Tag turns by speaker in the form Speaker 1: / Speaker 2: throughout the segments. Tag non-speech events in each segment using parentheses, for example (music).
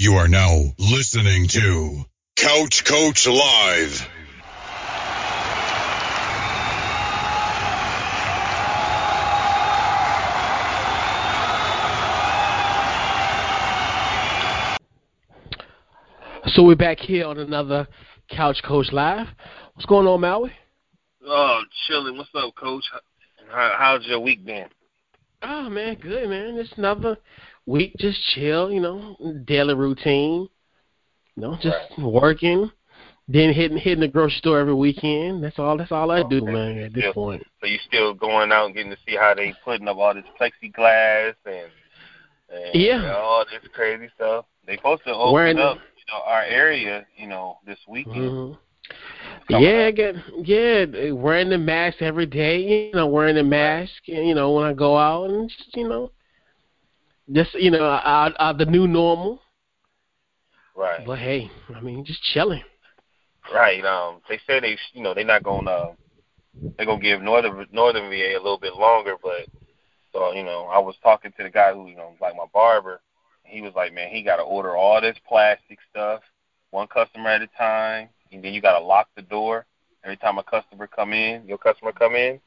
Speaker 1: You are now listening to Couch Coach Live.
Speaker 2: So we're back here on another Couch Coach Live. What's going on, Maui?
Speaker 3: Oh, chilling. What's up, Coach? How, how's your week been?
Speaker 2: Oh man, good man. It's another week, just chill. You know, daily routine. You know, just
Speaker 3: Right.
Speaker 2: working. Then hitting hitting the grocery store every weekend. That's all. That's all I do,
Speaker 3: Okay.
Speaker 2: man. At this point.
Speaker 3: So you still going out and getting to see how they putting up all this plexiglass and, and
Speaker 2: Yeah.
Speaker 3: all this crazy stuff. They supposed to open
Speaker 2: Wearing
Speaker 3: up, you know, our area, you know, this weekend.
Speaker 2: hmm
Speaker 3: Coming
Speaker 2: Yeah, I get yeah, wearing the mask every day. You know, wearing the mask. You know, when I go out and just you know, just you know, out, out the new normal.
Speaker 3: Right.
Speaker 2: But hey, I mean, just chilling.
Speaker 3: Right. Um, they say they, you know, they're not gonna, uh, they're gonna give northern northern VA a little bit longer, but so you know, I was talking to the guy who, you know, like my barber. He was like, man, he got to order all this plastic stuff, one customer at a time, and then you got to lock the door every time a customer come in. Your customer come in, and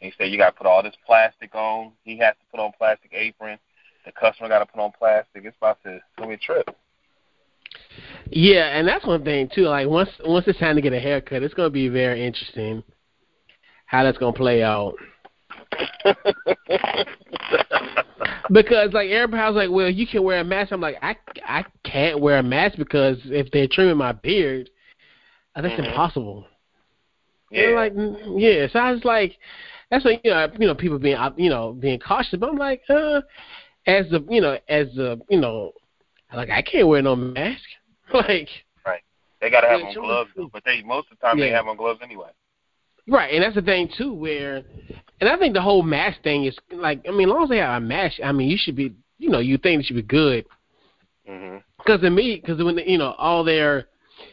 Speaker 3: he said you got to put all this plastic on. He has to put on plastic apron. The customer got to put on plastic. It's about to it's gonna be a trip.
Speaker 2: Yeah, and that's one thing too. Like once once it's time to get a haircut, it's gonna be very interesting how that's gonna play out. (laughs) Because like everybody's like, well, you can wear a mask. I'm like, I I can't wear a mask because if they're trimming my beard, that's
Speaker 3: Mhm.
Speaker 2: impossible.
Speaker 3: yeah.
Speaker 2: They're like, mm, yeah. So I was like, that's like you know you know people being you know being cautious, but I'm like, uh, as the you know as the you know, like I can't wear no mask. (laughs) like right
Speaker 3: They gotta have
Speaker 2: Yeah,
Speaker 3: on gloves, though, but they most of the time they have on gloves anyway.
Speaker 2: Right, and that's the thing too, where, and I think the whole mask thing is like, I mean, as long as they have a mask, I mean, you should be, you know, you think it should be good,
Speaker 3: Mm-hmm.
Speaker 2: because to me, because when you know all their,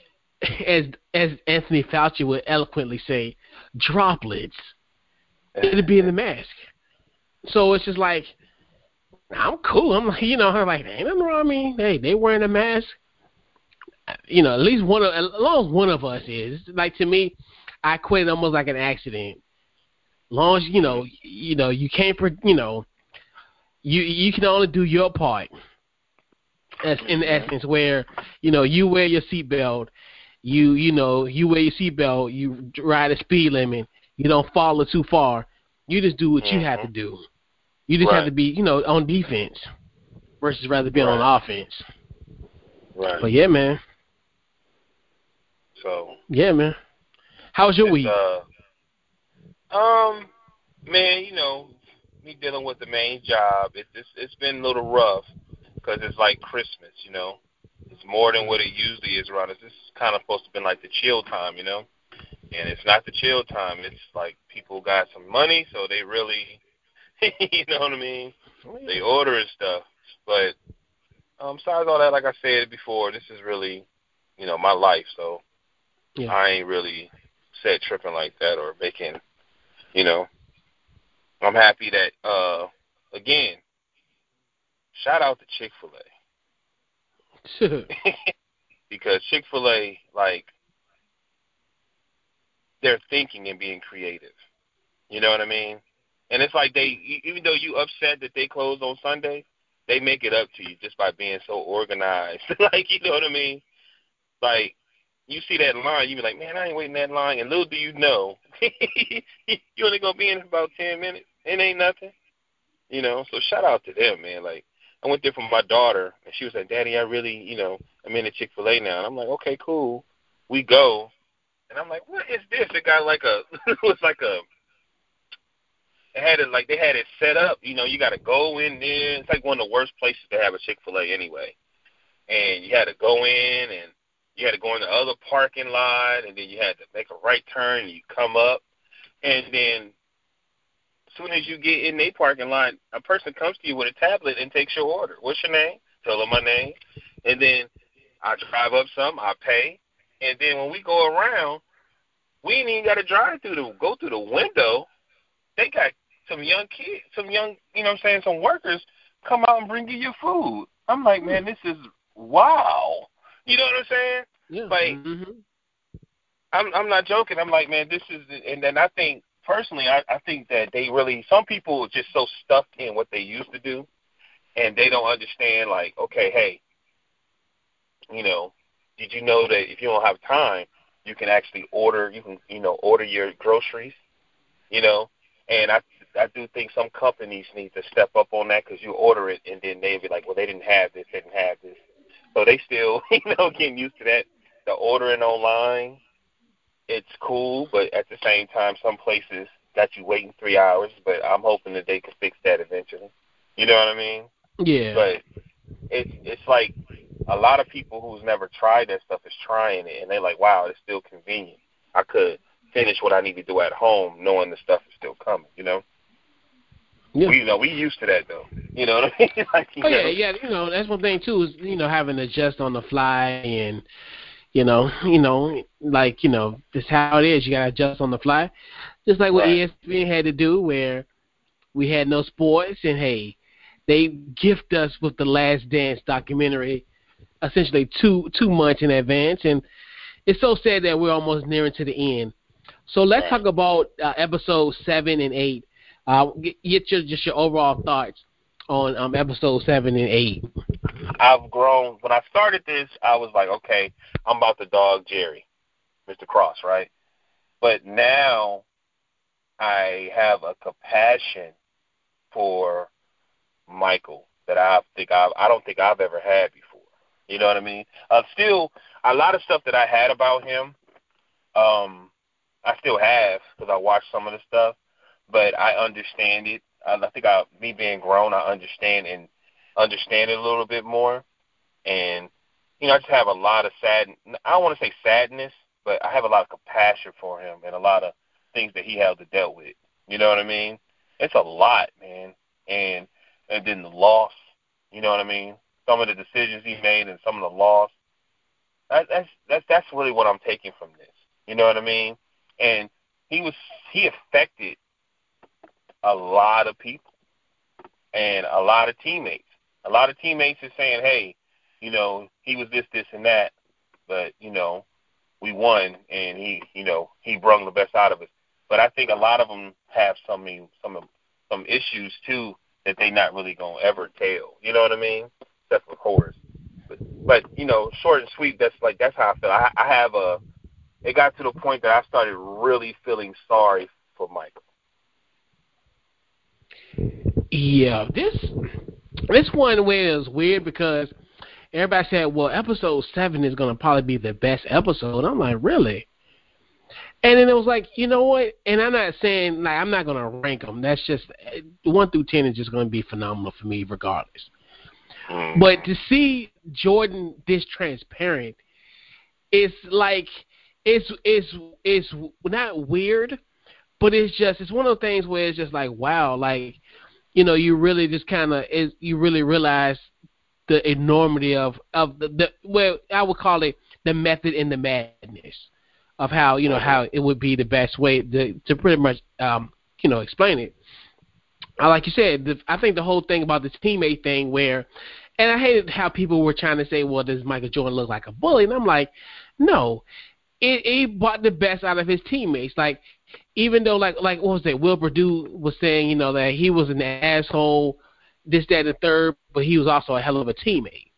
Speaker 2: (laughs) as as Anthony Fauci would eloquently say, droplets, it'd be in the mask. So it's just like, I'm cool. I'm like, you know, I'm like, ain't nothing wrong with me. Hey, they wearing a mask. You know, at least one of, as long as one of us is. Like to me, I quit almost like an accident. Long as you know, you know, you can't, pre- you know, you you can only do your part. As in essence, where you know you wear your seatbelt, you you know you wear your seatbelt, you ride a speed limit, you don't follow too far. You just do what you have to
Speaker 3: Mhm.
Speaker 2: do. You just have to be, you know, on defense versus rather being on offense.
Speaker 3: Right.
Speaker 2: But yeah, man.
Speaker 3: So
Speaker 2: Yeah, man. How was your week?
Speaker 3: uh, um, man, you know, me dealing with the main job, it's it's, it's been a little rough because it's like Christmas, you know. It's more than what it usually is around us. This is kind of supposed to be like the chill time, you know. And it's not the chill time. It's like people got some money, so they really, (laughs) you know what I mean. they order and stuff. But um, besides all that, like I said before, this is really, you know, my life. So
Speaker 2: Yeah.
Speaker 3: I ain't really set tripping like that or making, you know. I'm happy that, uh, again, shout out to Chick Fil A (laughs) (laughs) because Chick Fil A, like, they're thinking and being creative. You know what I mean? And it's like they, even though you upset that they closed on Sunday, they make it up to you just by being so organized. (laughs) like, you know what I mean? Like, you see that line, you be like, man, I ain't waiting that line. And little do you know, (laughs) you only gonna be in about ten minutes. It ain't nothing. You know. So shout out to them, man. Like, I went there for my daughter, and she was like, Daddy, I really, you know, I'm in the Chick Fil A now. And I'm like, okay, cool. We go, and I'm like, what is this? It got like a, (laughs) it was like a it had it like they had it set up. You know, you got to go in there. It's like one of the worst places to have a Chick Fil A anyway. And you had to go in, and you had to go in the other parking lot, and then you had to make a right turn. You come up, and then as soon as you get in their parking lot, a person comes to you with a tablet and takes your order. What's your name? Tell them my name, and then I drive up some, I pay, and then when we go around, we ain't even got to drive through the go through the window. They got some young kids, some young, you know what I'm saying, some workers come out and bring you your food. I'm like, man, this is wow. You know what I'm saying?
Speaker 2: Yeah.
Speaker 3: Like,
Speaker 2: mm-hmm.
Speaker 3: I'm I'm not joking. I'm like, man, this is, and then I think personally, I, I think that they really some people are just so stuck in what they used to do, and they don't understand. Like, okay, hey, you know, did you know that if you don't have time, you can actually order, you can you know order your groceries, you know, and I I do think some companies need to step up on that because you order it and then they be like, well, they didn't have this, they didn't have this, so they still (laughs) you know getting used to that. The ordering online, it's cool, but at the same time, some places got you waiting three hours. But I'm hoping that they can fix that eventually. You know what I mean?
Speaker 2: Yeah.
Speaker 3: But it's it's like a lot of people who's never tried that stuff is trying it, and they're like, wow, it's still convenient. I could finish what I need to do at home, knowing the stuff is still coming. You know.
Speaker 2: Yeah.
Speaker 3: We you know we used to that though. You know what I mean? (laughs) like,
Speaker 2: Oh
Speaker 3: know,
Speaker 2: yeah, yeah. You know, that's one thing too is you know having to adjust on the fly and you know, you know, like you know, just how it is. You gotta adjust on the fly, just like what
Speaker 3: Right.
Speaker 2: ESPN had to do, where we had no sports, and hey, they gift us with the Last Dance documentary, essentially two two months in advance, and it's so sad that we're almost nearing to the end. So let's talk about uh, episode seven and eight. Uh, get, get your just your overall thoughts on um, episode seven and eight.
Speaker 3: I've grown. When I started this, I was like, okay, I'm about to dog Jerry, Mr. Krause, right? But now I have a compassion for Michael that I think I've, I don't think I've ever had before. You know what I mean? Uh, still, a lot of stuff that I had about him, um, I still have because I watched some of the stuff, but I understand it. I, I think I, me being grown, I understand and understand it a little bit more, and you know, I just have a lot of sad. I don't want to say sadness, but I have a lot of compassion for him and a lot of things that he had to deal with. You know what I mean? It's a lot, man, and and then the loss. You know what I mean? Some of the decisions he made and some of the loss. That, that's that's that's really what I'm taking from this. You know what I mean? And he was he affected a lot of people and a lot of teammates. A lot of teammates are saying, "Hey, you know, he was this, this, and that, but you know, we won, and he, you know, he brought the best out of us." But I think a lot of them have some some some issues too that they not really gonna ever tell. You know what I mean? Except for Horace. But, but you know, short and sweet. That's like that's how I feel. I, I have a. It got to the point that I started really feeling sorry for Michael.
Speaker 2: Yeah, this this one was weird because everybody said, "Well, episode seven is gonna probably be the best episode." I'm like, really? And then it was like, you know what? And I'm not saying like I'm not gonna rank them. That's just one through ten is just gonna be phenomenal for me, regardless.
Speaker 3: Mm.
Speaker 2: But to see Jordan this transparent, it's like it's it's it's not weird, but it's just it's one of those things where it's just like wow, like you know you really just kind of is you really realize the enormity of of the, the well I would call it the method and the madness of how you know how it would be the best way to to pretty much um you know explain it. Uh, like you said, the, I think the whole thing about this teammate thing where, and I hated how people were trying to say, well, does Michael Jordan look like a bully? And I'm like, no, it, it brought the best out of his teammates. Like, even though, like, like what was that? Will Perdue was saying, you know, that he was an asshole, this, that, and the third, but he was also a hell of a teammate.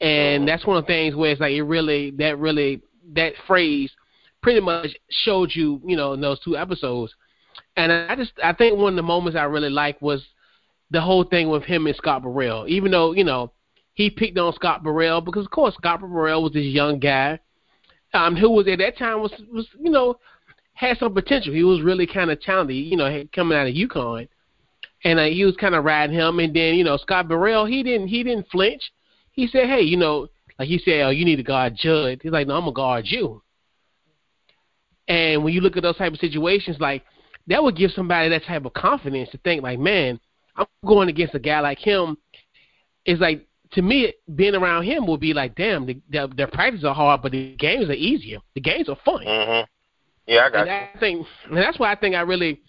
Speaker 2: And that's one of the things where it's like it really, that really, that phrase pretty much showed you, you know, in those two episodes. And I just, I think one of the moments I really liked was the whole thing with him and Scott Burrell. Even though, you know, he picked on Scott Burrell because, of course, Scott Burrell was this young guy um, who was at that time was was you know had some potential. He was really kind of talented, you know, coming out of UConn, and uh, he was kind of riding him. And then you know Scott Burrell, he didn't he didn't flinch. He said, hey, you know, like he said, oh, you need to guard Jud. He's like, no, I'm gonna guard you. And when you look at those type of situations, like that would give somebody that type of confidence to think, like, man, I'm going against a guy like him. It's like to me, being around him will be like, damn, the, the, the practices are hard, but the games are easier. The games are fun.
Speaker 3: Mhm. Yeah, I got
Speaker 2: and
Speaker 3: you.
Speaker 2: I think and that's why I think I really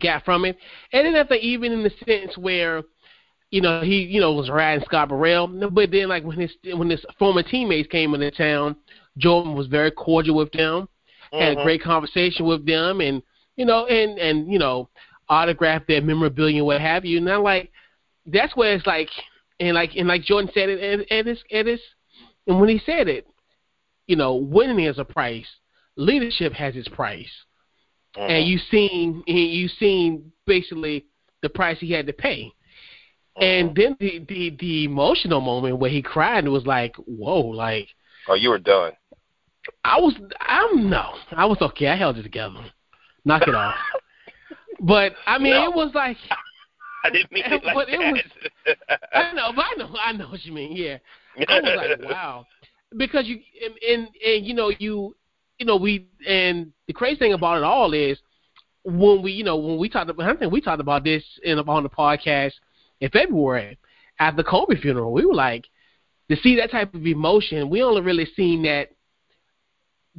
Speaker 2: got from it. And then I think even in the sense where, you know, he you know was riding Scott Burrell. But then like when his when his former teammates came into town, Jordan was very cordial with them, mm-hmm. had a mm-hmm. great conversation with them, and you know, and and you know, autographed their memorabilia and what have you. And I'm like, that's where it's like, and like and like Jordan said it at, at his at his, and when he said it, you know, winning has a price, leadership has its price, mm-hmm. and you seen you seen basically the price he had to pay. And mm-hmm. then the, the the emotional moment where he cried was like, whoa, like.
Speaker 3: Oh, you were done.
Speaker 2: I was. I'm no. I was okay. I held it together. Knock it off. (laughs) But I mean, no. it was like.
Speaker 3: I didn't mean it (laughs) like but that. It
Speaker 2: was, (laughs) I know, but I know, I know what you mean. Yeah, I was like, (laughs) wow, because you and, and and you know you you know we and the crazy thing about it all is when we you know when we talked about I think we talked about this in on the podcast in February at the Kobe funeral. We were like to see that type of emotion. We only really seen that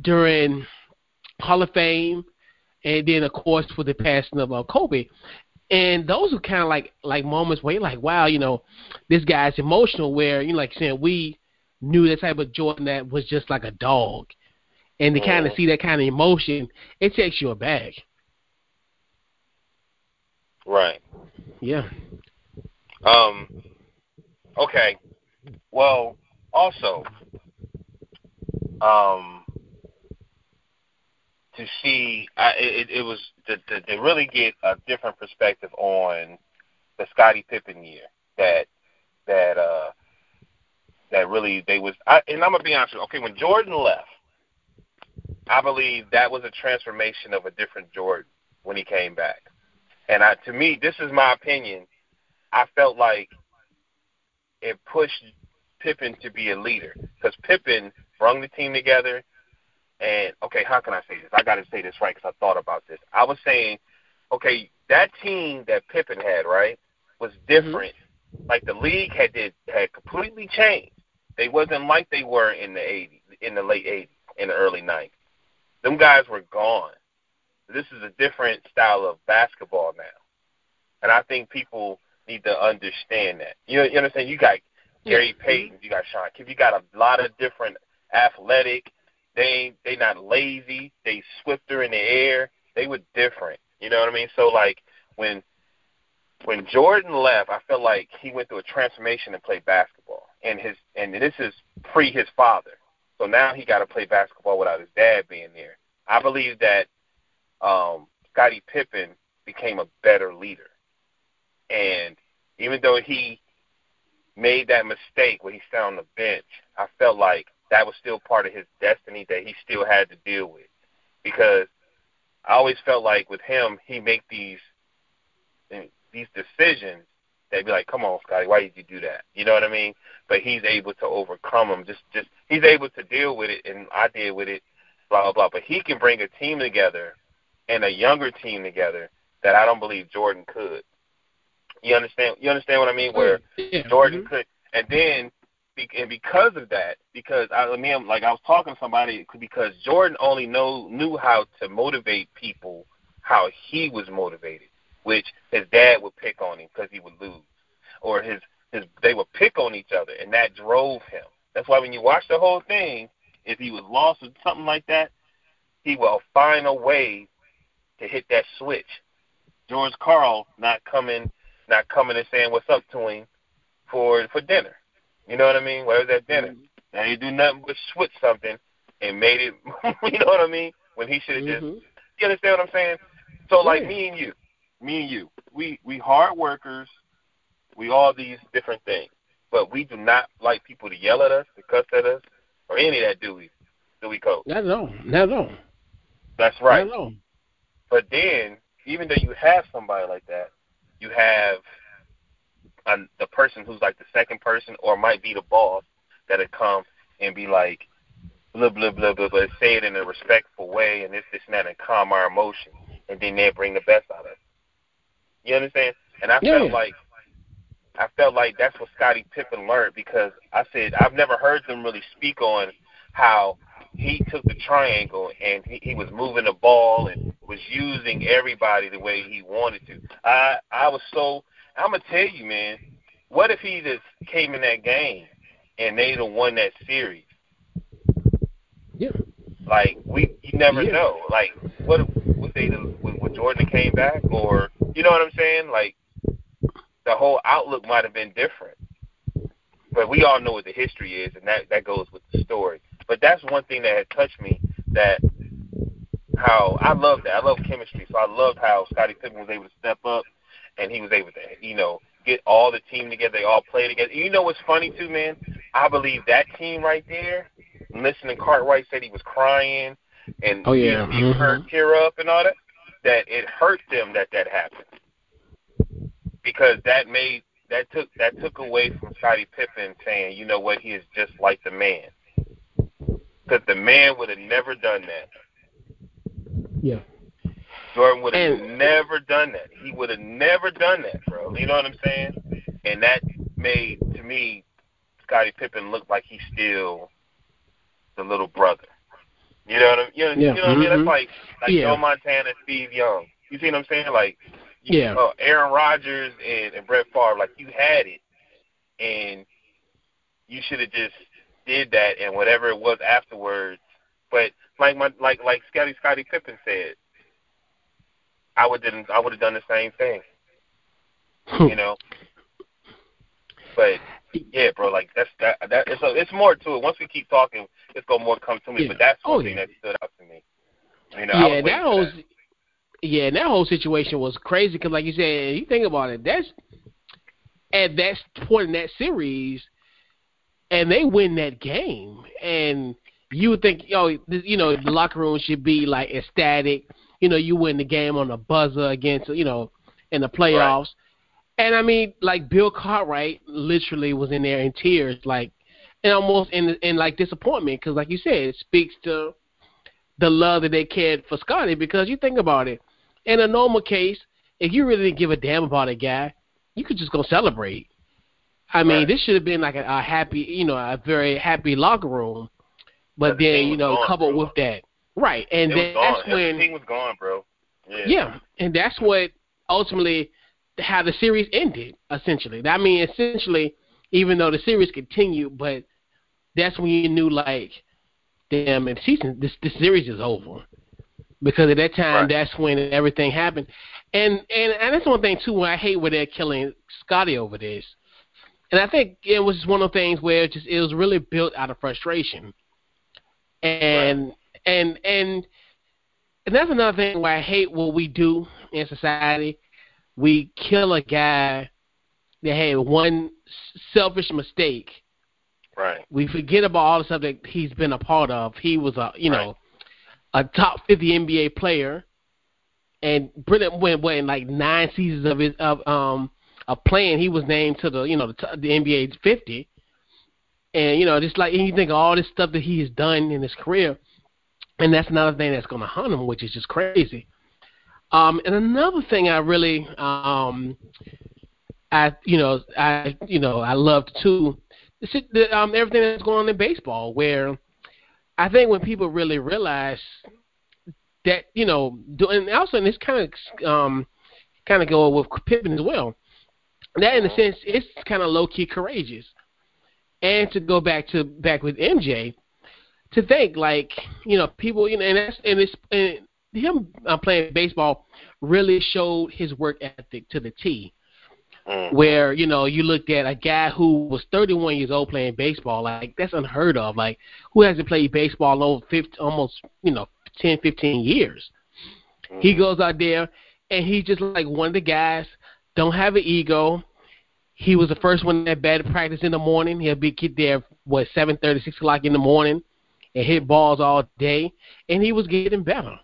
Speaker 2: during Hall of Fame, and then of course for the passing of uh, Kobe. And those are kind of like like moments where you're like, wow, you know, this guy's emotional. Where you know, like saying we knew that type of Jordan that was just like a dog, and to oh. kind of see that kind of emotion, it takes you aback.
Speaker 3: Right.
Speaker 2: Yeah.
Speaker 3: Um. Okay. Well, also, um, to see, I, it, it was to, to, to really get a different perspective on the Scottie Pippen year that that uh that really they was I, and I'm gonna be honest with you, okay when Jordan left I believe that was a transformation of a different Jordan when he came back. And I to me this is my opinion I felt like it pushed Pippen to be a leader because Pippen brung the team together and okay, how can I say this? I got to say this right because I thought about this. I was saying, okay, that team that Pippen had, right, was mm-hmm. different. Mm-hmm. Like the league had did, had completely changed. They wasn't like they were in the '80s, in the late '80s, in the early '90s. Them guys were gone. This is a different style of basketball now, and I think people need to understand that. You, know, you understand? You got Gary Payton, you got Shawn Kemp, you got a lot of different athletic they they not lazy. They swifter in the air. They were different. You know what I mean? So like when when Jordan left, I felt like he went through a transformation and played basketball. And his and this is pre his father. So now he got to play basketball without his dad being there. I believe that um, Scottie Pippen became a better leader. And even though he made that mistake when he sat on the bench, I felt like that was still part of his destiny that he still had to deal with. Because I always felt like with him, he make these these decisions. They'd be like, "Come on, Scottie, why did you do that?" You know what I mean? But he's able to overcome them. Just, just he's able to deal with it, and I deal with it. Blah blah blah. But he can bring a team together and a younger team together that I don't believe Jordan could. You understand? You understand what I mean? Where
Speaker 2: yeah.
Speaker 3: Jordan
Speaker 2: mm-hmm.
Speaker 3: could, and then and because of that, because I, I mean, like I was talking to somebody, because Jordan only know knew how to motivate people how he was motivated, which his dad would pick on him because he would lose, or his his they would pick on each other, and that drove him. That's why when you watch the whole thing, if he was lost or something like that, he will find a way to hit that switch. George Karl not coming, not coming and saying what's up to him for for dinner you know what I mean? Where was that dinner? Mm-hmm. Now you do nothing but switch something and made it. (laughs) you know what I mean? When he should have mm-hmm. just. You understand what I'm saying? So like yeah. me and you, me and you, we we hard workers. We all these different things, but we do not like people to yell at us, to cuss at us, or any of that. Do we? Do we, coach?
Speaker 2: Not at all. Not at all.
Speaker 3: That's right.
Speaker 2: Not at all.
Speaker 3: But then, even though you have somebody like that, you have the person who's like the second person or might be the boss that'll come and be like blah blah blah blah blah say it in a respectful way and this this and that and calm our emotions and then they bring the best out of us. You understand? And I
Speaker 2: yeah.
Speaker 3: felt like I felt like that's what Scottie Pippen learned because I said I've never heard them really speak on how he took the triangle and he, he was moving the ball and was using everybody the way he wanted to. I I was so I'm gonna tell you, man. what if he just came in that game and they'd have won that series?
Speaker 2: Yeah.
Speaker 3: Like we, you never
Speaker 2: Yeah.
Speaker 3: know. Like what if would they would, would Jordan came back, or you know what I'm saying? Like the whole outlook might have been different. But we all know what the history is, and that that goes with the story. But that's one thing that had touched me. That how I love that. I love chemistry, so I loved how Scottie Pippen was able to step up, and he was able to, you know, get all the team together. They all play together. You know what's funny too, man? I believe that team right there. Listening, Cartwright said he was crying, and
Speaker 2: Oh, yeah.
Speaker 3: he, he heard
Speaker 2: Mhm.
Speaker 3: tear up and all that. That it hurt them that that happened because that made that took that took away from Scottie Pippen saying, you know what, he is just like the man. Because the man would have never done that.
Speaker 2: Yeah.
Speaker 3: Jordan would have never done that. He would have never done that, bro. You know what I'm saying? And that made to me Scottie Pippen look like he's still the little brother. You know what I'm you know,
Speaker 2: Yeah.
Speaker 3: you know what I mean? That's like like
Speaker 2: Yeah.
Speaker 3: Joe Montana, Steve Young. You see what I'm saying? Like you,
Speaker 2: Yeah.
Speaker 3: uh, Aaron Rodgers and, and Brett Favre, like you had it and you should have just did that and whatever it was afterwards. But like my like like Scottie Scottie Pippen said, I would didn't I would have done the same thing, you know. But yeah, bro, like that's that that it's a, it's more to it. Once we keep talking, it's gonna more come to me.
Speaker 2: Yeah.
Speaker 3: But that's one
Speaker 2: Oh,
Speaker 3: thing
Speaker 2: yeah.
Speaker 3: that stood out to me. You know,
Speaker 2: yeah, that whole
Speaker 3: that.
Speaker 2: yeah, that whole situation was crazy because, like you said, you think about it. That's at that point in that series, and they win that game, and you would think, oh, this, you know, the locker room should be like ecstatic. You know, you win the game on a buzzer against, you know, in the playoffs. And I mean, like Bill Cartwright literally was in there in tears, like, and almost in in like disappointment because, like you said, it speaks to the love that they cared for Scottie. Because you think about it, in a normal case, if you really didn't give a damn about a guy, you could just go celebrate. I mean,
Speaker 3: Right.
Speaker 2: this should have been like a, a happy, you know, a very happy locker room. But then, you know, coupled with that, right? And
Speaker 3: it was
Speaker 2: then
Speaker 3: gone.
Speaker 2: that's when
Speaker 3: the team was gone, bro. Yeah.
Speaker 2: yeah, and that's what ultimately how the series ended. Essentially, I mean, essentially, even though the series continued, but that's when you knew, like, damn, the season, this this series is over. Because at that time,
Speaker 3: Right.
Speaker 2: that's when everything happened, and and and that's one thing too. Where I hate where they're killing Scottie over this, and I think it was just one of the things where it just it was really built out of frustration, and and and and that's another thing where I hate what we do in society. We kill a guy that had one selfish mistake.
Speaker 3: Right.
Speaker 2: We forget about all the stuff that he's been a part of. He was a you
Speaker 3: Right.
Speaker 2: know a top fifty NBA player, and Brilliant went what in like nine seasons of his of um of playing. He was named to the you know the, the NBA fifty, and you know just like and you think of all this stuff that he has done in his career, and that's another thing that's going to hunt him, which is just crazy. Um, and another thing I really, um, I you know, I you know, I loved too, the, the, um, everything that's going on in baseball. Where I think when people really realize that you know, do, and also and this kind of um, kind of go with Pippen as well. That in a sense, it's kind of low key courageous. And to go back to back with MJ, to think like you know people you know and that's and it's and him uh, playing baseball really showed his work ethic to the T.
Speaker 3: Mm.
Speaker 2: Where you know you looked at a guy who was 31 years old playing baseball, like that's unheard of. Like who hasn't played baseball over 50, almost you know 10, 15 years? He
Speaker 3: Mm-hmm.
Speaker 2: goes out there and he's just like one of the guys. Don't have an ego. He was the first one that batted practice in the morning. He'll be get there what seven thirty, six o'clock in the morning, and hit balls all day. And he was getting better.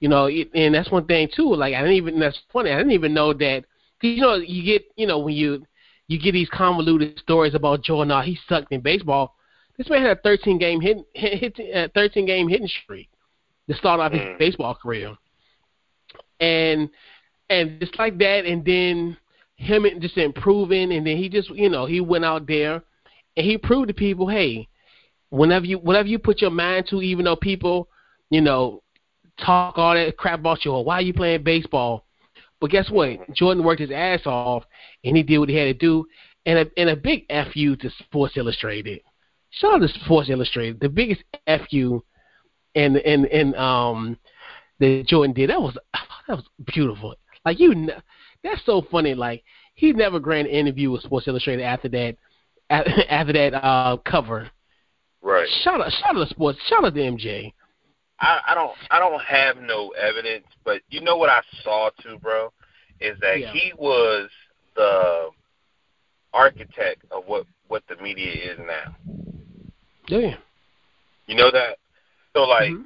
Speaker 2: You know, it, and that's one thing too. Like I didn't even. That's funny. I didn't even know that. Cause you know, you get you know when you you get these convoluted stories about Jordan. Oh, he sucked in baseball. This man had a 13 game hit, hit, hit uh, 13 game hitting streak to start off his
Speaker 3: Mm.
Speaker 2: baseball career and and just like that, and then him just improving, and then he just you know he went out there and he proved to people, hey, whenever you whatever you put your mind to, even though people you know talk all that crap about you, or why are you playing baseball? But guess what? Jordan worked his ass off, and he did what he had to do, and a and a big fu to Sports Illustrated. Shout out to Sports Illustrated, the biggest fu, and and and um, that Jordan did. That was that was beautiful. Like you, that's so funny. Like he never granted an interview with Sports Illustrated after that (laughs) after that uh, cover.
Speaker 3: Right.
Speaker 2: Shout out, shout out to Sports. Shout out to MJ.
Speaker 3: I, I don't I don't have no evidence, but you know what I saw too, bro, is that
Speaker 2: Yeah.
Speaker 3: he was the architect of what what the media is now.
Speaker 2: Yeah.
Speaker 3: You know that? So like
Speaker 2: Mhm.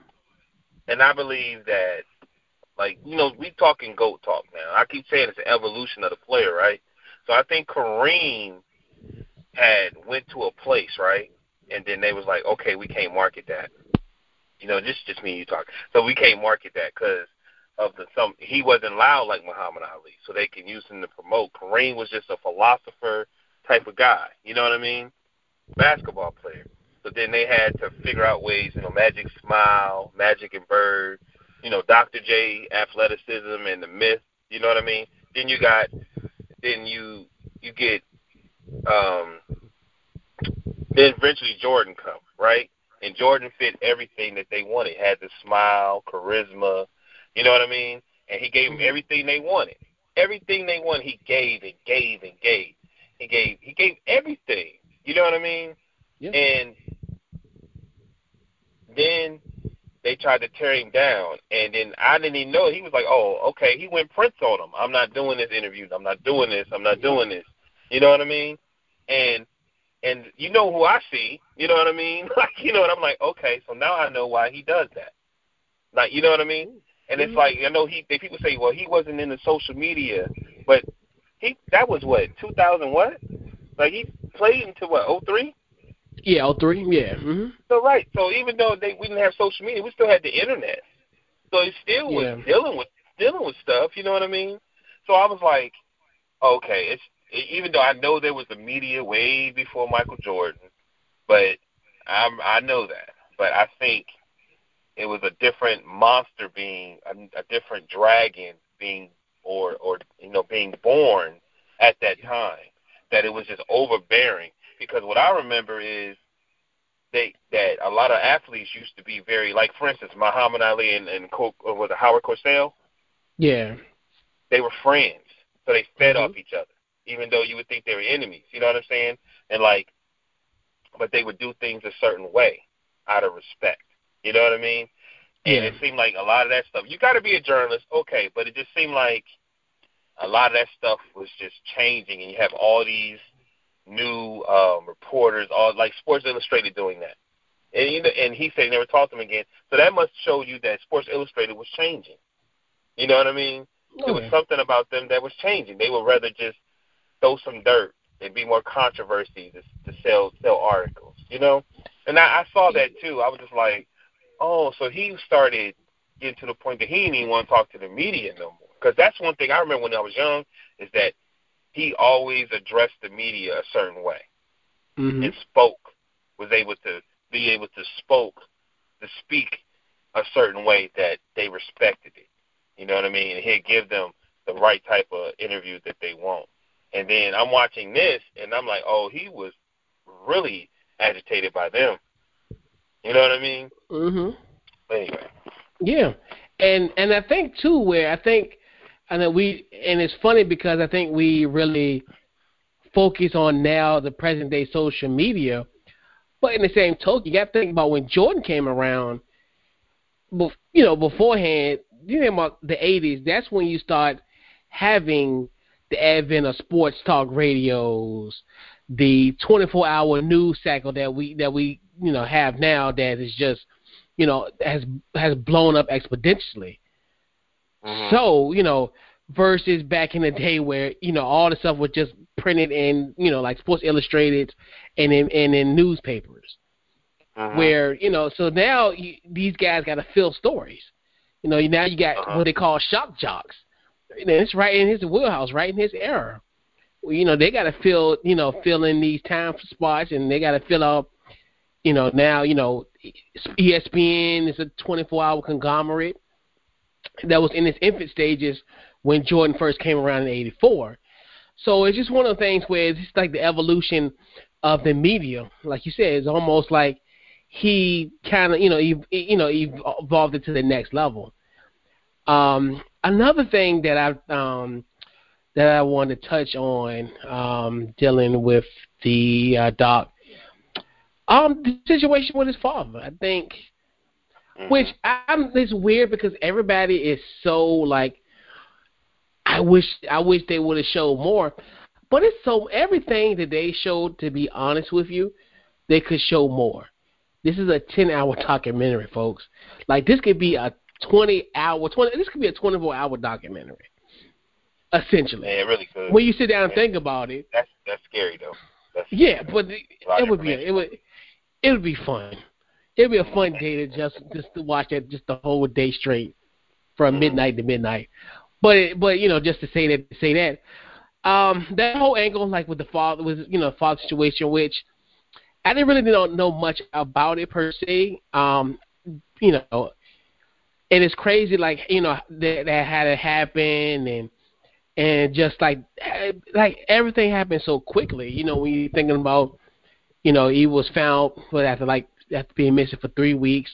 Speaker 3: and I believe that like, you know, we talking GOAT talk now. I keep saying it's an evolution of the player, right? So I think Kareem had went to a place, right? And then they was like, okay, we can't market that. You know, just just me and you talk. So we can't market that because of the some he wasn't loud like Muhammad Ali, so they can use him to promote. Kareem was just a philosopher type of guy. You know what I mean? Basketball player. So then they had to figure out ways, you know, Magic Smile, Magic and Bird, you know, Dr. J, athleticism and the myth. You know what I mean? Then you got, then you you get, um, then eventually Jordan come right, and Jordan fit everything that they wanted. Had the smile, charisma, you know what I mean? And he gave them mm-hmm. everything they wanted. Everything they wanted, he gave and gave and gave. He gave he gave everything. You know what I mean?
Speaker 2: Yeah.
Speaker 3: And then they tried to tear him down, and then I didn't even know. He was like, "Oh, okay." He went Prince on him. I'm not doing this interview. I'm not doing this. I'm not doing this. You know what I mean? And and you know who I see. You know what I mean? (laughs) Like you know, and I'm like, okay, so now I know why he does that. Like you know what I mean? And it's
Speaker 2: Mhm.
Speaker 3: like I know he. They, people say, well, he wasn't in the social media, but he that was what 2000 what? Like he played until what 03?
Speaker 2: Yeah, all three. Yeah. hmm
Speaker 3: So right. So even though they we didn't have social media, we still had the internet. So he still was
Speaker 2: Yeah.
Speaker 3: dealing with dealing with stuff. You know what I mean? So I was like, okay, it's even though I know there was the media way before Michael Jordan, but I'm I know that. But I think it was a different monster being a, a different dragon being or or you know being born at that time that it was just overbearing because what I remember is they that a lot of athletes used to be very like for instance Muhammad Ali and and Co- or was it Howard Cosell
Speaker 2: Yeah.
Speaker 3: they were friends so they fed
Speaker 2: Mhm.
Speaker 3: off each other even though you would think they were enemies you know what I'm saying? And like but they would do things a certain way out of respect you know what I mean? And it seemed like a lot of that stuff you got to be a journalist okay but it just seemed like a lot of that stuff was just changing and you have all these new um reporters all like Sports Illustrated doing that. And you know, and he said he never talked to him again. So that must show you that Sports Illustrated was changing. You know what I mean? There was something about them that was changing. They would rather just throw some dirt and be more controversy to, to sell sell articles you know and I, I saw that too I was just like oh so he started getting to the point that he didn't even want to talk to the media no more because that's one thing I remember when I was young is that he always addressed the media a certain way
Speaker 2: hmm
Speaker 3: and spoke was able to be able to spoke to speak a certain way that they respected it. You know what I mean? And he'd give them the right type of interview that they want. And then I'm watching this and I'm like, oh, he was really agitated by them. You know what I mean?
Speaker 2: hmm
Speaker 3: Anyway.
Speaker 2: Yeah, and and I think too where I think and that we and it's funny because I think we really focus on now the present day social media, but in the same token, you got to think about when Jordan came around. You know, beforehand, you know about the '80s. That's when you start having the advent of sports talk radios, the 24-hour news cycle that we that we you know have now that is just you know has has blown up exponentially.
Speaker 3: Mhm.
Speaker 2: So you know versus back in the day where you know all the stuff was just printed in you know like Sports Illustrated and in and in newspapers
Speaker 3: Mhm.
Speaker 2: where you know so now you, these guys got to fill stories. You know now you got
Speaker 3: Uh-huh.
Speaker 2: what they call shock jocks. And it's right in his wheelhouse, right in his era. You know they got to fill you know fill in these time spots and they got to fill up. You know now you know ESPN is a 24 hour conglomerate that was in its infant stages when Jordan first came around in '84. So it's just one of the things where it's just like the evolution of the media. Like you said, it's almost like he kind of you know ev- you know evolved it to the next level. Um, another thing that I um, that I want to touch on um, dealing with the uh, doc, um, the situation with his father. I think,
Speaker 3: Mhm.
Speaker 2: which I'm it's weird because everybody is so like, I wish I wish they would have showed more, but it's so everything that they showed. To be honest with you, they could show more. This is a ten hour (laughs) documentary, folks. Like this could be a twenty hour twenty. This could be a twenty four hour documentary, essentially.
Speaker 3: Man, it really could.
Speaker 2: When you sit down and think about it,
Speaker 3: That's that's scary though. That's
Speaker 2: yeah, but it,
Speaker 3: A lot
Speaker 2: it would be it would it would be fun. It'd be a fun day to just just to watch it just the whole day straight from
Speaker 3: Mhm.
Speaker 2: midnight to midnight. But it, but you know just to say that say that um that whole angle like with the father was you know father situation which I didn't really know know much about it per se. Um you know and it's crazy like you know that that had it happen and and just like like everything happened so quickly. You know, when you're thinking about, you know, he was found but after like after being missing for three weeks.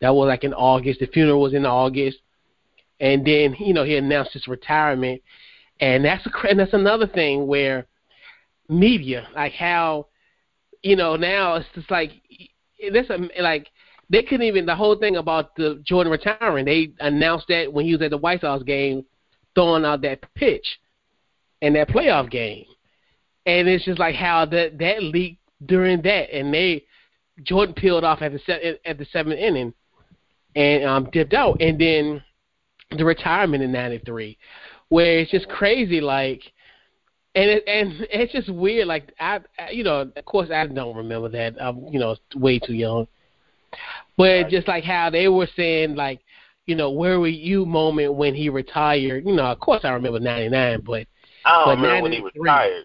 Speaker 2: That was like in August. The funeral was in August, and then you know he announced his retirement, and that's a and that's another thing where media like how you know now it's just like this like they couldn't even the whole thing about the Jordan retiring. They announced that when he was at the White Sox game throwing out that pitch in that playoff game. And it's just like how that that leaked during that, and they Jordan peeled off at the se- at the seventh inning, and um, dipped out, and then the retirement in '93, where it's just crazy, like, and it, and it's just weird, like I, I you know, of course I don't remember that, I'm you know way too young, but
Speaker 3: Right.
Speaker 2: just like how they were saying, like, you know, where were you moment when he retired? You know, of course I remember '99, but
Speaker 3: I
Speaker 2: But
Speaker 3: don't remember when he
Speaker 2: 93.
Speaker 3: retired.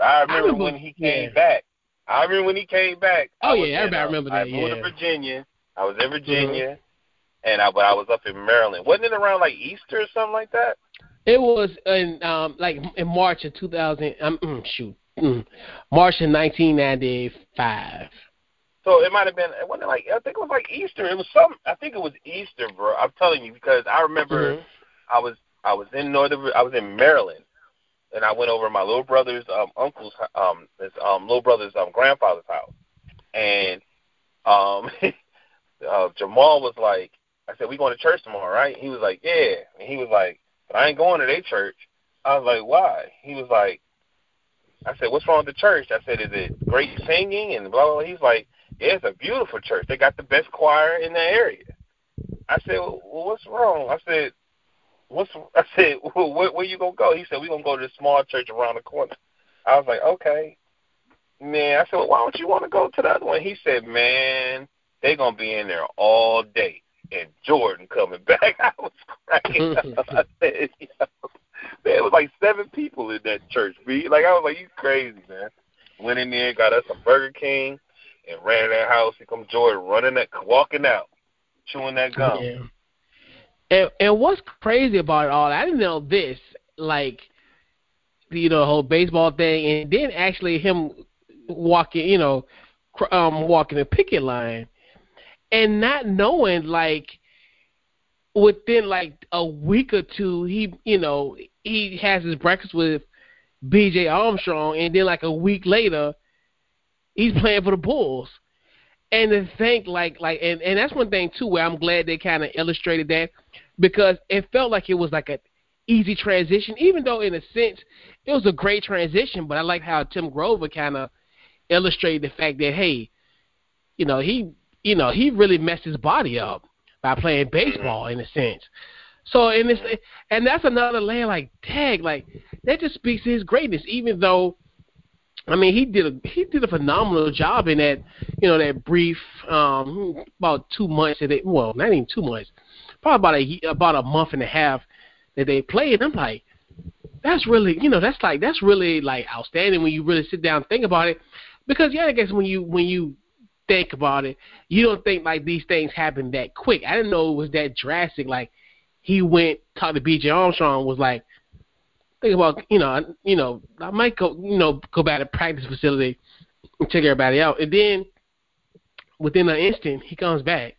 Speaker 3: I remember,
Speaker 2: remember-
Speaker 3: when he came
Speaker 2: yeah.
Speaker 3: back. I remember when he came back.
Speaker 2: Oh,
Speaker 3: I
Speaker 2: yeah, everybody remember
Speaker 3: I
Speaker 2: that,
Speaker 3: moved
Speaker 2: yeah.
Speaker 3: to Virginia. I was in Virginia, and I but I was up in Maryland. Wasn't it around like Easter or something like that?
Speaker 2: It was in um like in March of 2000. Um, mm, shoot, mm, March of 1995.
Speaker 3: So it might have been. It wasn't like I think it was like Easter. It was some. I think it was Easter, bro. I'm telling you because I remember
Speaker 2: Mhm.
Speaker 3: I was I was in northern. I was in Maryland, and I went over to my little brother's um uncle's um his um little brother's um grandfather's house, and um (laughs) uh, Jamal was like, I said we going to church tomorrow, right? He was like, yeah, and he was like, but I ain't going to their church. I was like, why? He was like, I said, what's wrong with the church? I said, is it great singing and blah blah. blah. He's like, it's a beautiful church. They got the best choir in the area. I said, well, what's wrong? I said, what's? (laughs) I said, well, where, where you gonna go? He said, we gonna go to the small church around the corner. I was like, okay. Man, I said, well, why don't you want to go to the other one? He said, man, they gonna be in there all day. And Jordan coming (laughs) back. I was cracking up. (laughs) I said, Yo, man, it was like seven people in that church. B. Like I was like, you crazy, man. Went in there, got us some Burger King, and ran in that house. Here come Jordan running that, walking out, chewing that gum.
Speaker 2: Yeah. And and what's crazy about it all? I didn't know this, like, you know, the whole baseball thing, and then actually him walking, you know, um, walking the picket line, and not knowing like within like a week or two, he, you know, he has his breakfast with B.J. Armstrong, and then like a week later, he's playing for the Bulls. And to think like like and and that's one thing too where I'm glad they kind of illustrated that because it felt like it was like a easy transition, even though in a sense it was a great transition. But I like how Tim Grover kind of illustrated the fact that hey, you know he you know he really messed his body up by playing baseball in a sense. So and it's and that's another layer like tag like that just speaks to his greatness. Even though I mean he did a he did a phenomenal job in that you know that brief um about two months that they well not even two months probably about a about a month and a half that they played. I'm like that's really you know that's like that's really like outstanding when you really sit down and think about it because yeah I guess when you when you think about it you don't think like these things happen that quick. I didn't know it was that drastic like he went talked to B.J. Armstrong was like think about you know you know I might go you know go back to practice facility and check everybody out, and then within an instant he comes back.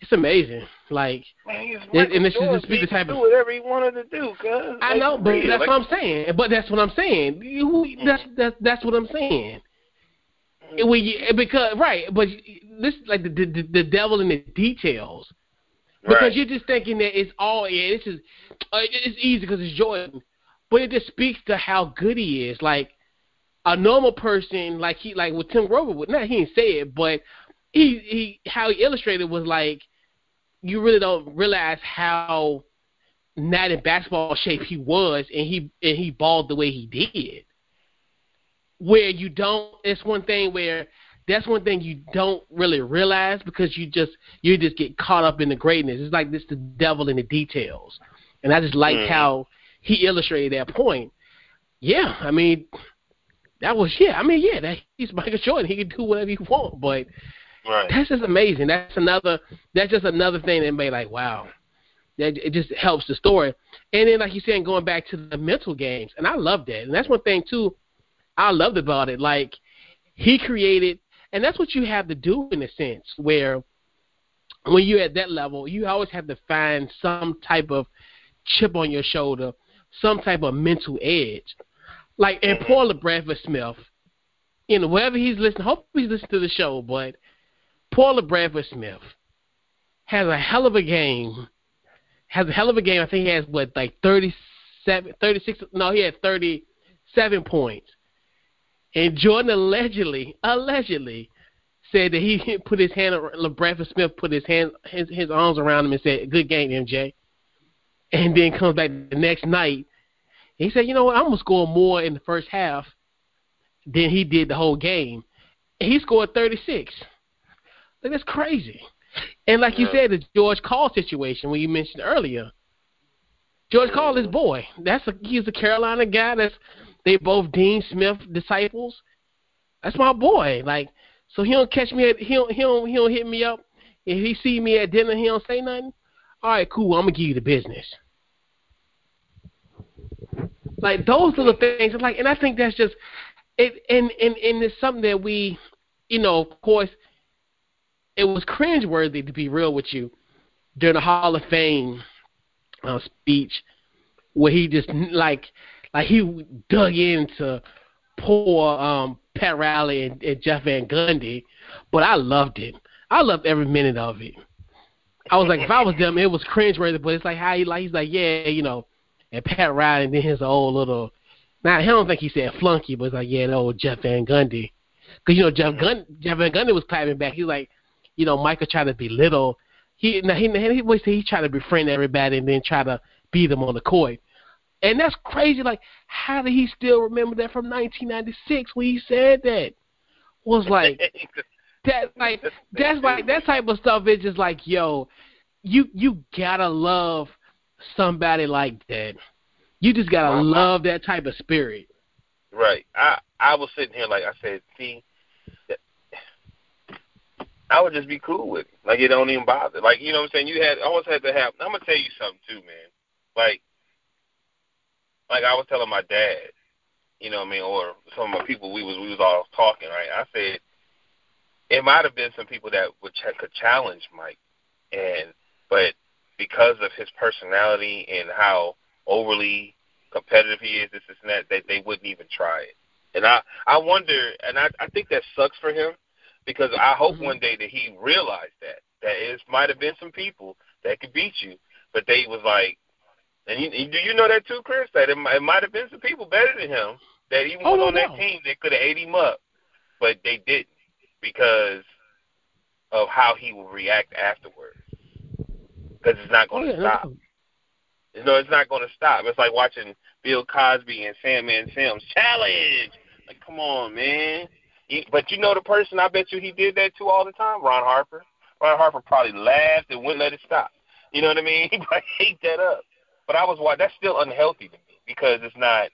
Speaker 2: It's amazing. Like,
Speaker 3: Man,
Speaker 2: and, and this is just be the type of do
Speaker 3: whatever he wanted to do, cuz.
Speaker 2: I know, but that's what I'm saying. But that's what I'm saying. You, that's that's that's what I'm saying. When you, because right, but this like the, the the devil in the details. Because
Speaker 3: right.
Speaker 2: you're just thinking that it's all yeah, this is uh, it's easy because it's Jordan, but it just speaks to how good he is. Like a normal person, like he like with Tim Grover would not he didn't say it, but he he how he illustrated was like you really don't realize how not in basketball shape he was, and he and he balled the way he did. Where you don't, it's one thing where that's one thing you don't really realize because you just you just get caught up in the greatness. It's like this the devil in the details, and I just like
Speaker 3: Mhm.
Speaker 2: how he illustrated that point. Yeah, I mean that was yeah. I mean yeah, that he's Michael Jordan. He can do whatever he want, but
Speaker 3: right.
Speaker 2: that's just amazing. That's another. That's just another thing that made like wow. That it just helps the story. And then like you said, going back to the mental games, and I love that. And that's one thing too. I loved about it. Like he created, and that's what you have to do in a sense where when you're at that level, you always have to find some type of chip on your shoulder, some type of mental edge. Like and
Speaker 3: Mhm.
Speaker 2: LaBradford Smith, you know, wherever he's listening, hope he's listening to the show, but LaBradford Smith has a hell of a game. Has a hell of a game. I think he has what like 37, 36. No, he had thirty seven points. And Jordan allegedly, allegedly, said that he (laughs) put his hand. Bradford Smith put his hand, his his arms around him and said, "Good game, MJ." And then comes back the next night. He said, "You know what? I'm gonna score more in the first half than he did the whole game." And he scored 36. Like that's crazy. And like you said, the George Karl situation when you mentioned earlier. George Karl is boy. That's a he's a Carolina guy. That's they both Dean Smith disciples. That's my boy. Like so he don't catch me at he don't he don't he don't hit me up. If he see me at dinner, he don't say nothing. All right, cool. I'm gonna give you the business. Like those little things. Like, and I think that's just it. And and and it's something that we, you know, of course, it was cringeworthy to be real with you during the Hall of Fame uh, speech where he just like like he dug into poor um Pat Riley and, and Jeff Van Gundy, but I loved it. I loved every minute of it. I was like, if I was them, it was cringe worthy. but it's like how he like he's like, yeah, you know, and Pat Riley and then his old little. Now I don't think he said flunky, but it's like yeah, the old Jeff Van Gundy, because you know Jeff Gun Jeff Van Gundy was clapping back. He's like, you know, Michael tried to belittle. He now he he always say he tried to befriend everybody and then try to beat them on the court. And that's crazy. Like, how did he still remember that from 1996 when he said that? Was like (laughs) that. Like that's like that type of stuff is just like, yo, you you gotta love somebody like that. You just gotta
Speaker 3: Wow.
Speaker 2: love that type of spirit.
Speaker 3: Right. I I was sitting here like I said, see, that- I would just be cool with it. Like it don't even bother. Like you know what I'm saying. You had always had to have. I'm gonna tell you something too, man. Like, like I was telling my dad, you know what I mean, or some of my people. We was we was all talking, right? I said it might have been some people that would ch- could challenge Mike, and but because of his personality and how overly competitive he is, this, this and that, they they wouldn't even try it. And I I wonder, and I I think that sucks for him because I hope
Speaker 2: Mhm.
Speaker 3: one day that he realized that that it might have been some people that could beat you, but they was like, and you, do you know that too, Chris? That it, might- it might have been some people better than him that even
Speaker 2: Oh, no
Speaker 3: on that team that could have ate him up, but they didn't because of how he will react afterwards. Because it's not going
Speaker 2: Oh
Speaker 3: to
Speaker 2: yeah, no
Speaker 3: stop. You know, it's not going to stop. It's like watching Bill Cosby and Sandman Films challenge. Like, come on, man. He, but you know the person I bet you he did that to all the time, Ron Harper. Ron Harper probably laughed and wouldn't let it stop. You know what I mean? (laughs) He probably ate that up. But I was wa That's still unhealthy to me because it's not.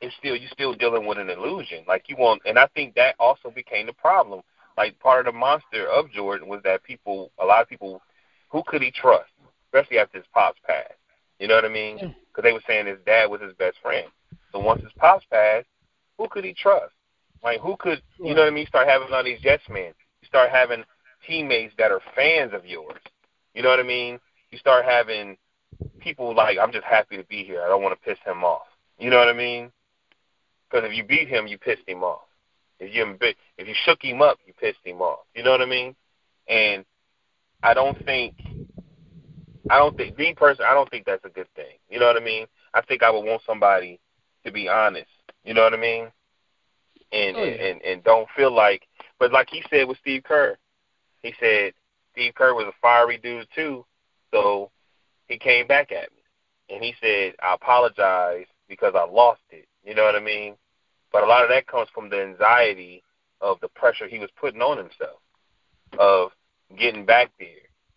Speaker 3: It's still you're still dealing with an illusion. Like you want, and I think that also became the problem. Like part of the monster of Jordan was that people, a lot of people, who could he trust, especially after his pops passed. You know what I mean? Because they were saying his dad was his best friend. So once his pops passed, who could he trust? Like who could you know what I mean? Start having all these yes men. You start having teammates that are fans of yours. You know what I mean? You start having people like I'm just happy to be here. I don't want to piss him off. You know what I mean? Because if you beat him, you pissed him off. If you if you shook him up, you pissed him off. You know what I mean? And I don't think I don't think me personally I don't think that's a good thing. You know what I mean? I think I would want somebody to be honest. You know what I mean? And
Speaker 2: oh, yeah.
Speaker 3: and, and and don't feel like but like he said with Steve Kerr, he said Steve Kerr was a fiery dude too, so he came back at me. And he said, I apologize because I lost it. You know what I mean? But a lot of that comes from the anxiety of the pressure he was putting on himself of getting back there.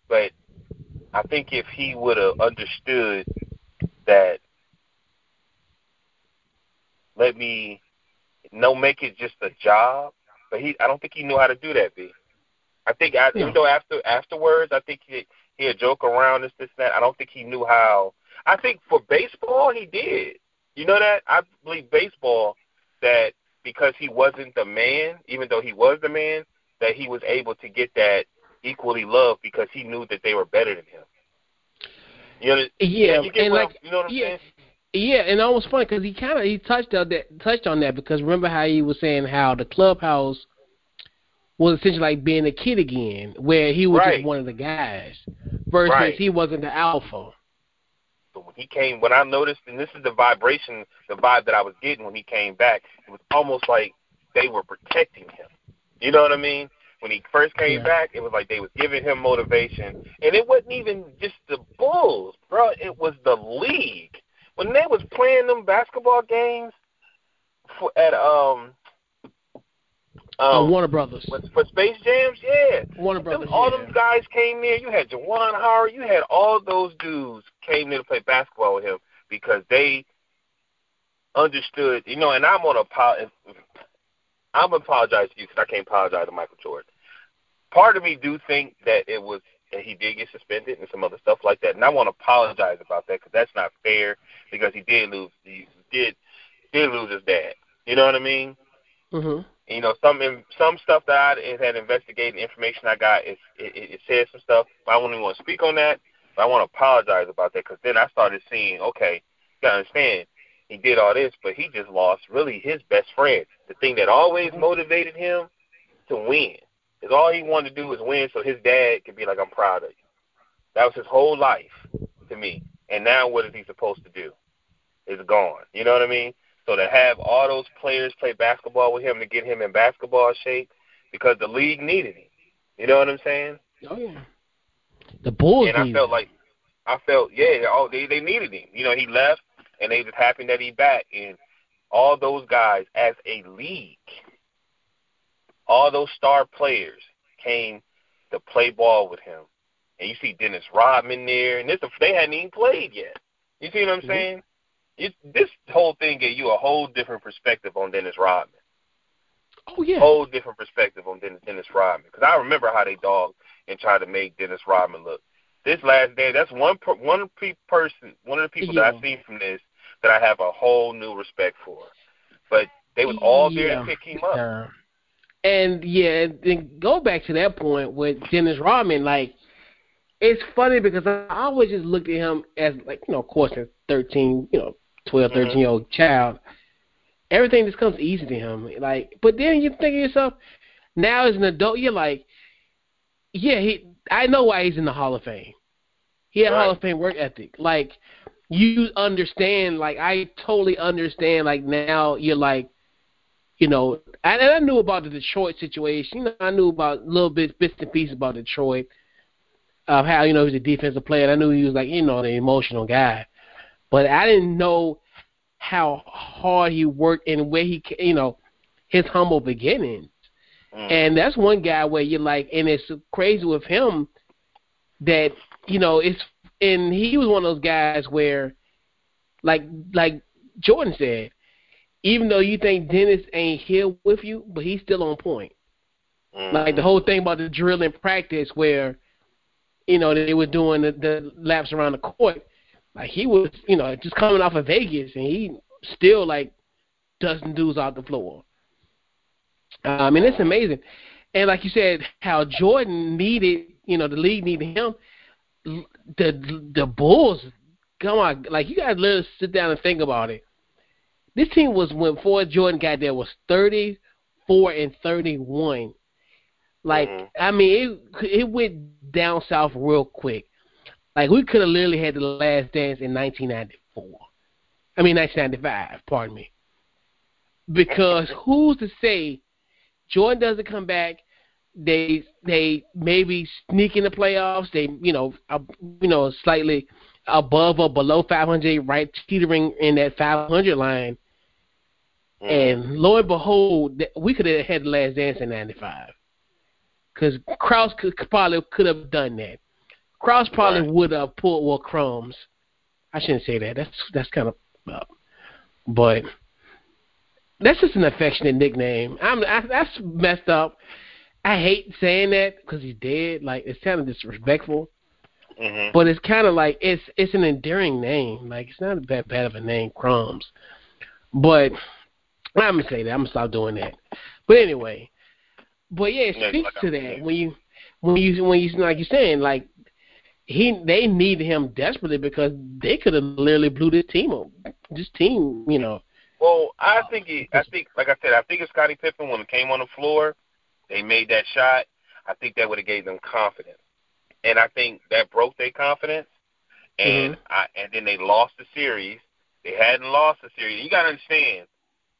Speaker 3: But I think if he would have understood that, let me no make it just a job. But he, I don't think he knew how to do that. B. I think I, even though after afterwards, I think he he'd joke around this this and that. I don't think he knew how. I think for baseball he did. You know that I believe baseball that because he wasn't the man, even though he was the man, that he was able to get that equally love because he knew that they were better than him. You know,
Speaker 2: yeah,
Speaker 3: you
Speaker 2: and like,
Speaker 3: you know what I'm
Speaker 2: yeah,
Speaker 3: saying?
Speaker 2: Yeah, and it was funny because he kind of he touched on that touched on that because remember how he was saying how the clubhouse was essentially like being a kid again, where he was
Speaker 3: Right.
Speaker 2: just one of the guys versus
Speaker 3: Right.
Speaker 2: he wasn't the alpha.
Speaker 3: When he came, when I noticed, and this is the vibration, the vibe that I was getting when he came back, it was almost like they were protecting him. You know what I mean? When he first came
Speaker 2: Yeah.
Speaker 3: back, it was like they was giving him motivation, and it wasn't even just the Bulls, bro. It was the league when they was playing them basketball games for, at um Um
Speaker 2: Warner Brothers.
Speaker 3: for, for Space Jams, yeah.
Speaker 2: Warner Brothers.
Speaker 3: all
Speaker 2: yeah.
Speaker 3: them guys came there. You had Juwan Howard. You had all those dudes came there to play basketball with him because they understood. You know, and I'm on a I'm apologize to you because I can't apologize to Michael Jordan. Part of me do think that it was that he did get suspended and some other stuff like that, and I want to apologize about that because that's not fair because he did lose. He did did lose his dad. You know what I mean?
Speaker 2: Mhm.
Speaker 3: You know some some stuff that I had investigated, information I got, it, it, it said some stuff. I don't even want to speak on that. But I want to apologize about that because then I started seeing, okay, you gotta understand, he did all this, but he just lost really his best friend, the thing that always motivated him to win. Because all he wanted to do was win, so his dad could be like, "I'm proud of you." That was his whole life to me. And now, what is he supposed to do? It's gone. You know what I mean? So to have all those players play basketball with him to get him in basketball shape because the league needed him. You know what I'm saying?
Speaker 2: Oh yeah. The Bulls.
Speaker 3: and I felt like I felt yeah, oh they they needed him. You know, he left and they just happy that he back and all those guys as a league, all those star players came to play ball with him. And you see Dennis Rodman there, and this they hadn't even played yet. You see what I'm
Speaker 2: Mhm.
Speaker 3: saying? It, this whole thing gave you a whole different perspective on Dennis Rodman
Speaker 2: Oh yeah.
Speaker 3: whole different perspective on Dennis, Dennis Rodman because I remember how they dogged and tried to make Dennis Rodman look. This last day, that's one per, one pe- person, one of the people that I've seen from this that I have a whole new respect for. But they was all there to pick him up.
Speaker 2: Uh, and yeah, and go back to that point with Dennis Rodman. Like, it's funny because I always just looked at him as like you know, of course, a thirteen, you know, twelve,
Speaker 3: Mhm.
Speaker 2: thirteen year old child. Everything just comes easy to him. Like, but then you think to yourself, now as an adult, you're like, yeah, he. I know why he's in the Hall of Fame. He had
Speaker 3: Right.
Speaker 2: Hall of Fame work ethic. Like, you understand. Like, I totally understand. Like now, you're like you know, and I knew about the Detroit situation. You know, I knew about little bits, bits and pieces about Detroit, of how you know he was a defensive player. And I knew he was like you know the emotional guy, but I didn't know how hard he worked and where he, you know, his humble beginnings.
Speaker 3: Mm.
Speaker 2: And that's one guy where you're like, and it's crazy with him that you know it's, and he was one of those guys where, like like Jordan said, even though you think Dennis ain't here with you, but he's still on point.
Speaker 3: Mhm.
Speaker 2: Like the whole thing about the drill and practice where, you know, they were doing the, the laps around the court. Like he was, you know, just coming off of Vegas, and he still like dusting dudes off the floor. I mean, it's amazing. And like you said, how Jordan needed, you know, the league needed him. The the Bulls, come on, like you gotta literally sit down and think about it. This team was when before Jordan got there was thirty four and thirty one. Like
Speaker 3: Mhm.
Speaker 2: I mean, it it went down south real quick. Like we could have literally had the last dance in 1994. I mean 1995. Pardon me. Because who's to say Jordan doesn't come back? They they maybe sneak in the playoffs. They you know uh, you know slightly above or below 500, right teetering in that 500 line.
Speaker 3: Mhm.
Speaker 2: And lo and behold, we could have had the last dance in '95. Because Krause could probably could have done that. Krause probably
Speaker 3: Right.
Speaker 2: would have pulled well crumbs. I shouldn't say that. That's that's kind of, uh, but that's just an affectionate nickname. I'm I, that's messed up. I hate saying that because he's dead. Like it's kind of disrespectful.
Speaker 3: Mhm.
Speaker 2: But it's kind of like it's it's an endearing name. Like it's not that bad of a name, Crumbs. But I'm gonna say that. I'm gonna stop doing that. But anyway, but yeah, it
Speaker 3: Yeah,
Speaker 2: speaks
Speaker 3: like
Speaker 2: to that when you when you when you like you're saying like he they needed him desperately because they could have literally blew this team up. This team, you know.
Speaker 3: Well, I think he, I think, like I said, I think if Scottie Pippen when it came on the floor, they made that shot. I think that would have gave them confidence, and I think that broke their confidence, and mm-hmm. I, and then they lost the series. They hadn't lost the series. You got to understand.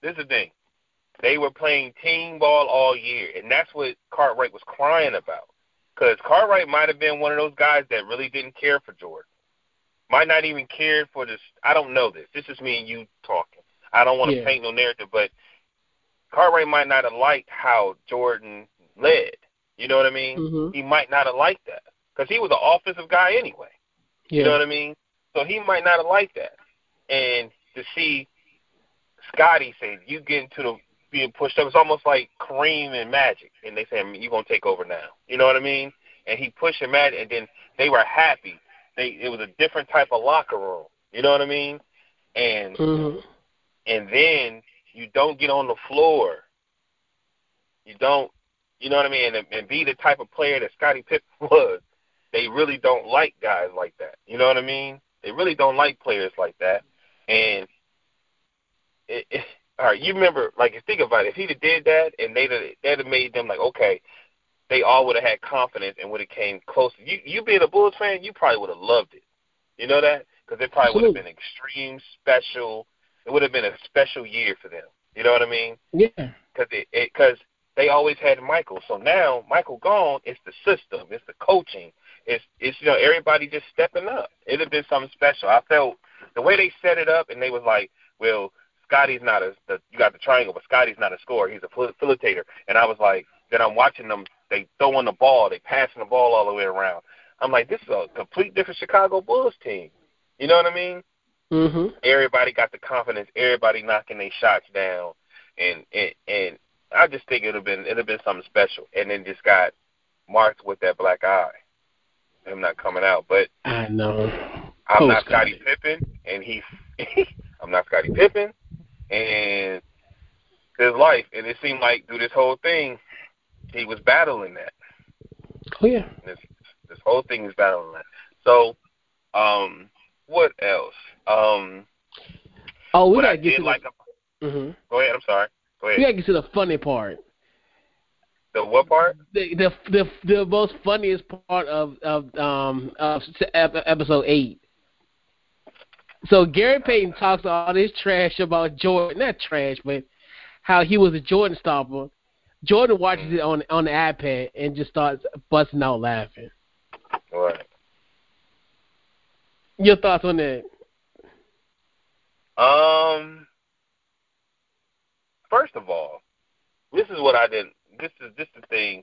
Speaker 3: This is the thing. They were playing team ball all year, and that's what Cartwright was crying about. Because Cartwright might have been one of those guys that really didn't care for Jordan. Might not even care for this. I don't know this. This is me and you talking. I don't want to
Speaker 2: Yeah.
Speaker 3: paint no narrative, but Cartwright might not have liked how Jordan led. You know what I mean?
Speaker 2: Mhm.
Speaker 3: He might not have liked that because he was an offensive guy anyway.
Speaker 2: Yeah.
Speaker 3: You know what I mean? So he might not have liked that. And to see Scottie say, you get into the being pushed up, it's almost like Kareem and Magic. And they say, you're going to take over now. You know what I mean? And he pushed him at and then they were happy. They It was a different type of locker room. You know what I mean? And
Speaker 2: Mhm.
Speaker 3: and then you don't get on the floor. You don't, you know what I mean, and, and be the type of player that Scottie Pippen (laughs) was. They really don't like guys like that. You know what I mean? They really don't like players like that. And it, it, all right, you remember, like, think about it. If he'd have did that, and they'd have, they'd have made them like, okay, they all would have had confidence and would have came closer. You, you being a Bulls fan, you probably would have loved it. You know that? Because it probably would have been extreme, special. It would have been a special year for them. You know what I mean?
Speaker 2: Yeah.
Speaker 3: Because it, it, cause they always had Michael. So now Michael gone. It's the system. It's the coaching. It's it's you know everybody just stepping up. It'd have been something special. I felt the way they set it up, and they was like, well, Scottie's not a the, you got the triangle, but Scottie's not a scorer. He's a facilitator. And I was like, then I'm watching them. They throwing the ball. They passing the ball all the way around. I'm like, this is a complete different Chicago Bulls team. You know what I mean?
Speaker 2: Mhm.
Speaker 3: everybody got the confidence, everybody knocking their shots down, and and and I just think it'd have been it'd have been something special, and then just got marked with that black eye, him not coming out. But
Speaker 2: I know.
Speaker 3: I'm not Scottie. Pippen, and he's (laughs) I'm not Scottie Pippen, and his life, and it seemed like through this whole thing, he was battling that.
Speaker 2: Oh yeah.
Speaker 3: This this whole thing is battling that. So, um, what else? Um,
Speaker 2: Oh, we
Speaker 3: I
Speaker 2: gotta get to
Speaker 3: like.
Speaker 2: the. Mhm.
Speaker 3: Go ahead. I'm sorry. Go ahead.
Speaker 2: We gotta get to the funny part.
Speaker 3: The what part?
Speaker 2: the the the the most funniest part of of um of episode eight. So Gary Payton talks all this trash about Jordan, not trash, but how he was a Jordan stopper. Jordan watches it on on the iPad and just starts busting out laughing.
Speaker 3: Right.
Speaker 2: Your thoughts on that?
Speaker 3: Um. First of all, this is what I didn't. This is this the thing,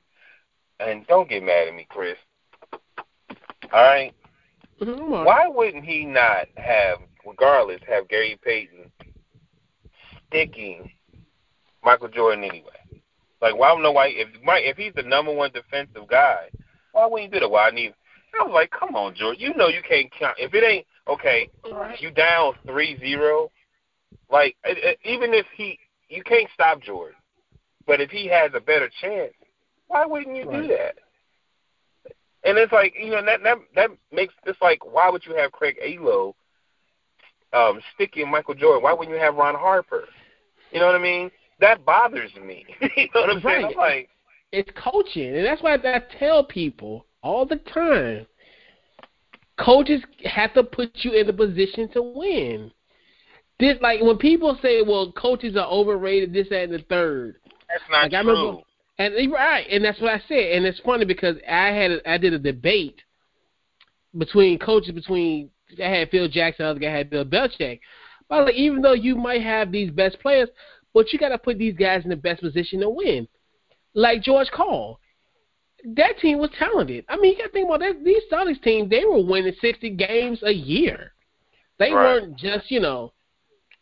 Speaker 3: and don't get mad at me, Chris. All right.
Speaker 2: Mhm,
Speaker 3: Why wouldn't he not have, regardless, have Gary Payton sticking Michael Jordan anyway? Like, why I don't know why if Mike if he's the number one defensive guy, why wouldn't you do that? Why I need? I was like, come on, George. You know you can't count if it ain't okay,
Speaker 2: Right.
Speaker 3: you down three zero. Like it, it, even if he, you can't stop Jordan, but if he has a better chance, why wouldn't you
Speaker 2: Right.
Speaker 3: do that? And it's like you know that that that makes it's like why would you have Craig Ehlo um sticking Michael Jordan? Why wouldn't you have Ron Harper? You know what I mean? That bothers me. (laughs) you know what I'm saying? I'm like,
Speaker 2: It's coaching, and that's why I tell people all the time. Coaches have to put you in the position to win. This like when people say, "Well, coaches are overrated," this, that, and the third.
Speaker 3: that's not
Speaker 2: Like, I
Speaker 3: true.
Speaker 2: remember- And right, and that's what I said. And it's funny because I had a, I did a debate between coaches between I had Phil Jackson, the other guy had Bill Belichick. But like, even though you might have these best players, but you got to put these guys in the best position to win. Like George Karl, that team was talented. I mean, you got to think about that. These Celtics team, they were winning sixty games a year. They
Speaker 3: Right.
Speaker 2: weren't just you know.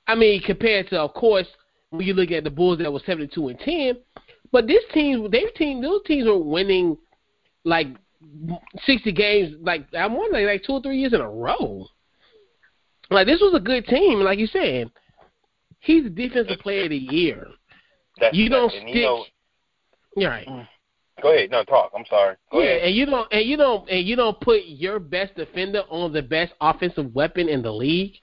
Speaker 2: I mean, compared to of course when you look at the Bulls that was seventy two and ten, but this team, their team, those teams were winning like sixty games, like I'm wondering, like two or three years in a row. Like this was a good team, like you said. He's the defensive player of the year.
Speaker 3: That's,
Speaker 2: You don't stick.
Speaker 3: You know,
Speaker 2: You're right. Mm.
Speaker 3: go ahead. No, talk. I'm sorry. Go
Speaker 2: yeah,
Speaker 3: ahead.
Speaker 2: and you don't, and you don't, and you don't put your best defender on the best offensive weapon in the league,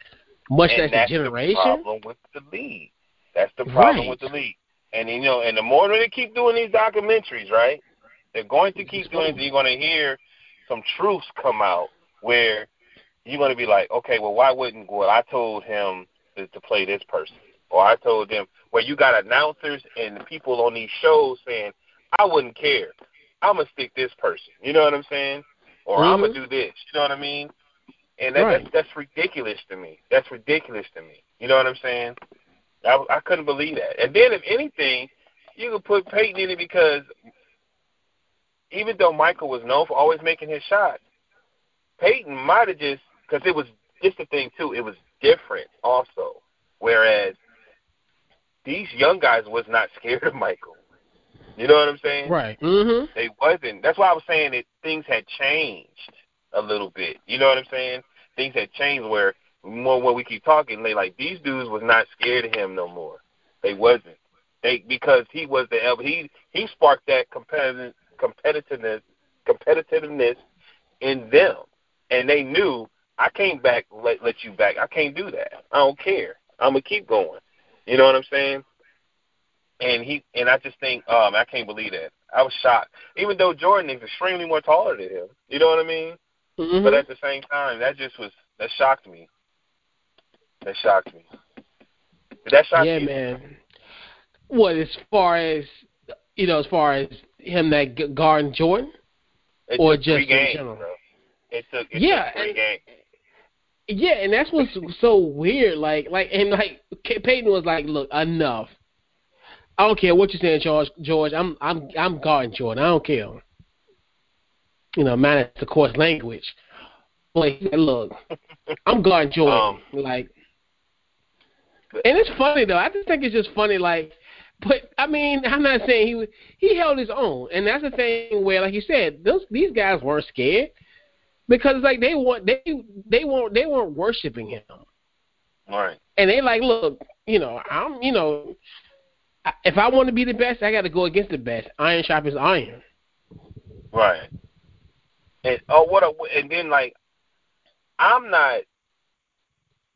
Speaker 2: much
Speaker 3: and
Speaker 2: less
Speaker 3: that's
Speaker 2: a generation.
Speaker 3: the problem with the league. That's the problem
Speaker 2: Right.
Speaker 3: with the league. And you know, and the more they keep doing these documentaries, right? They're going to keep doing it. You're going to hear some truths come out where you're going to be like, okay, well, why wouldn't? Well, I told him to, to play this person, or I told them. Where you got announcers and people on these shows saying, I wouldn't care. I'm gonna stick this person. You know what I'm saying? Or I'm
Speaker 2: Mhm.
Speaker 3: gonna do this. You know what I mean? And that,
Speaker 2: Right.
Speaker 3: that's that's ridiculous to me. That's ridiculous to me. You know what I'm saying? I, I couldn't believe that. And then, if anything, you could put Payton in it because even though Michael was known for always making his shots, Payton might have just because it was just the thing too. It was different also. Whereas these young guys was not (laughs) scared of Michael. You know what I'm saying?
Speaker 2: Right. Mhm.
Speaker 3: They wasn't. That's why I was saying that things had changed a little bit. You know what I'm saying? Things had changed where more when we keep talking, they like these dudes was not scared of him no more. They wasn't. They because he was the elder. He he sparked that competitive competitiveness competitiveness in them, and they knew I can't back let let you back. I can't do that. I don't care. I'm gonna keep going. You know what I'm saying? And he and I just think, um, I can't believe that. I was shocked. Even though Jordan is extremely more taller than him. You know what I mean?
Speaker 2: Mhm.
Speaker 3: But at the same time, that just was that shocked me. That shocked me. That shock
Speaker 2: yeah,
Speaker 3: you?
Speaker 2: man. What as far as you know, as far as him that guarding Jordan? Or just in general?
Speaker 3: bro. It took it
Speaker 2: Yeah, and-. Yeah, and that's what's (laughs) so weird. Like, like, and like, Payton was like, "Look, enough. I don't care what you're saying, George. George, I'm, I'm, I'm guarding Jordan. I don't care. You know, man, it's the course language. Said, look, (laughs) I'm guarding Jordan. Um, like, and it's funny though. I just think it's just funny. Like, but I mean, I'm not saying he was- he held his own, and that's the thing where, like you said, those these guys weren't scared because like they want they they weren't they weren't worshiping him,
Speaker 3: Right.
Speaker 2: and they like, look, you know, I'm you know, I- if I want to be the best, I got to go against the best. Iron sharpens iron.
Speaker 3: Right. And oh, what a and then like, I'm not.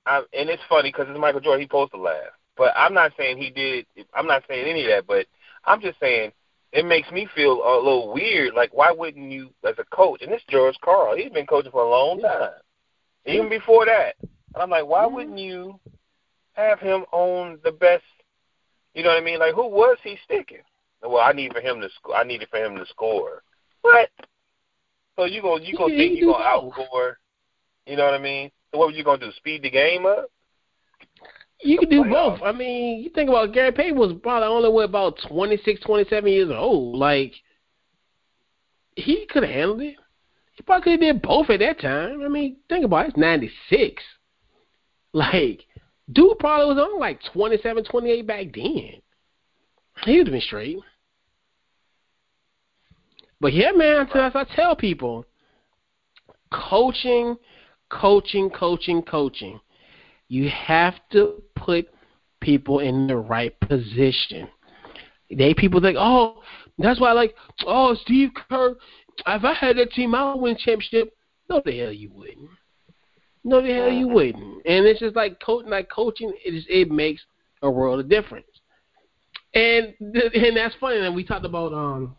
Speaker 3: I'm, and it's funny because it's Michael Jordan. He supposed to laugh, but I'm not saying he did. I'm not saying any of that. But I'm just saying it makes me feel a little weird. Like, why wouldn't you, as a coach? And this George Karl, he's been coaching for a long time, even before that. And I'm like, why
Speaker 2: Mhm.
Speaker 3: wouldn't you have him on the best? You know what I mean? Like, who was he sticking? Well, I need for him to. sc- I needed for him to score. What? So you gonna you gonna
Speaker 2: He-
Speaker 3: think you gonna outscore? You know what I mean? So what were you gonna do? Speed the game up?
Speaker 2: You can do both. I mean, you think about Gary Payton was probably only what, about 26, 27 years old. Like, he could have handled it. He probably could have did both at that time. I mean, think about it. It's 96. (laughs) Like, dude probably was on like 27, 28 back then. He would have been straight. But yeah, man, as I tell people, coaching coaching, coaching, coaching. You have to put people in the right position. They people think, oh, that's why I like, oh, Steve Kerr. If I had that team, I would win championship. No, the hell you wouldn't. No, the hell you wouldn't. And it's just like coaching, like coaching. It is, it makes a world of difference. And and that's funny. And we talked about um,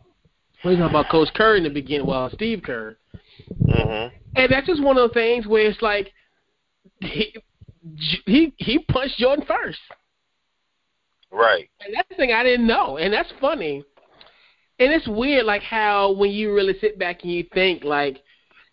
Speaker 2: we talked about Coach Kerr in the beginning. Well, Steve Kerr.
Speaker 3: Mm-hmm.
Speaker 2: And that's just one of the things where it's like he he he punched Jordan first.
Speaker 3: Right.
Speaker 2: And that's the thing I didn't know, and that's funny. And it's weird, like how when you really sit back and you think, like,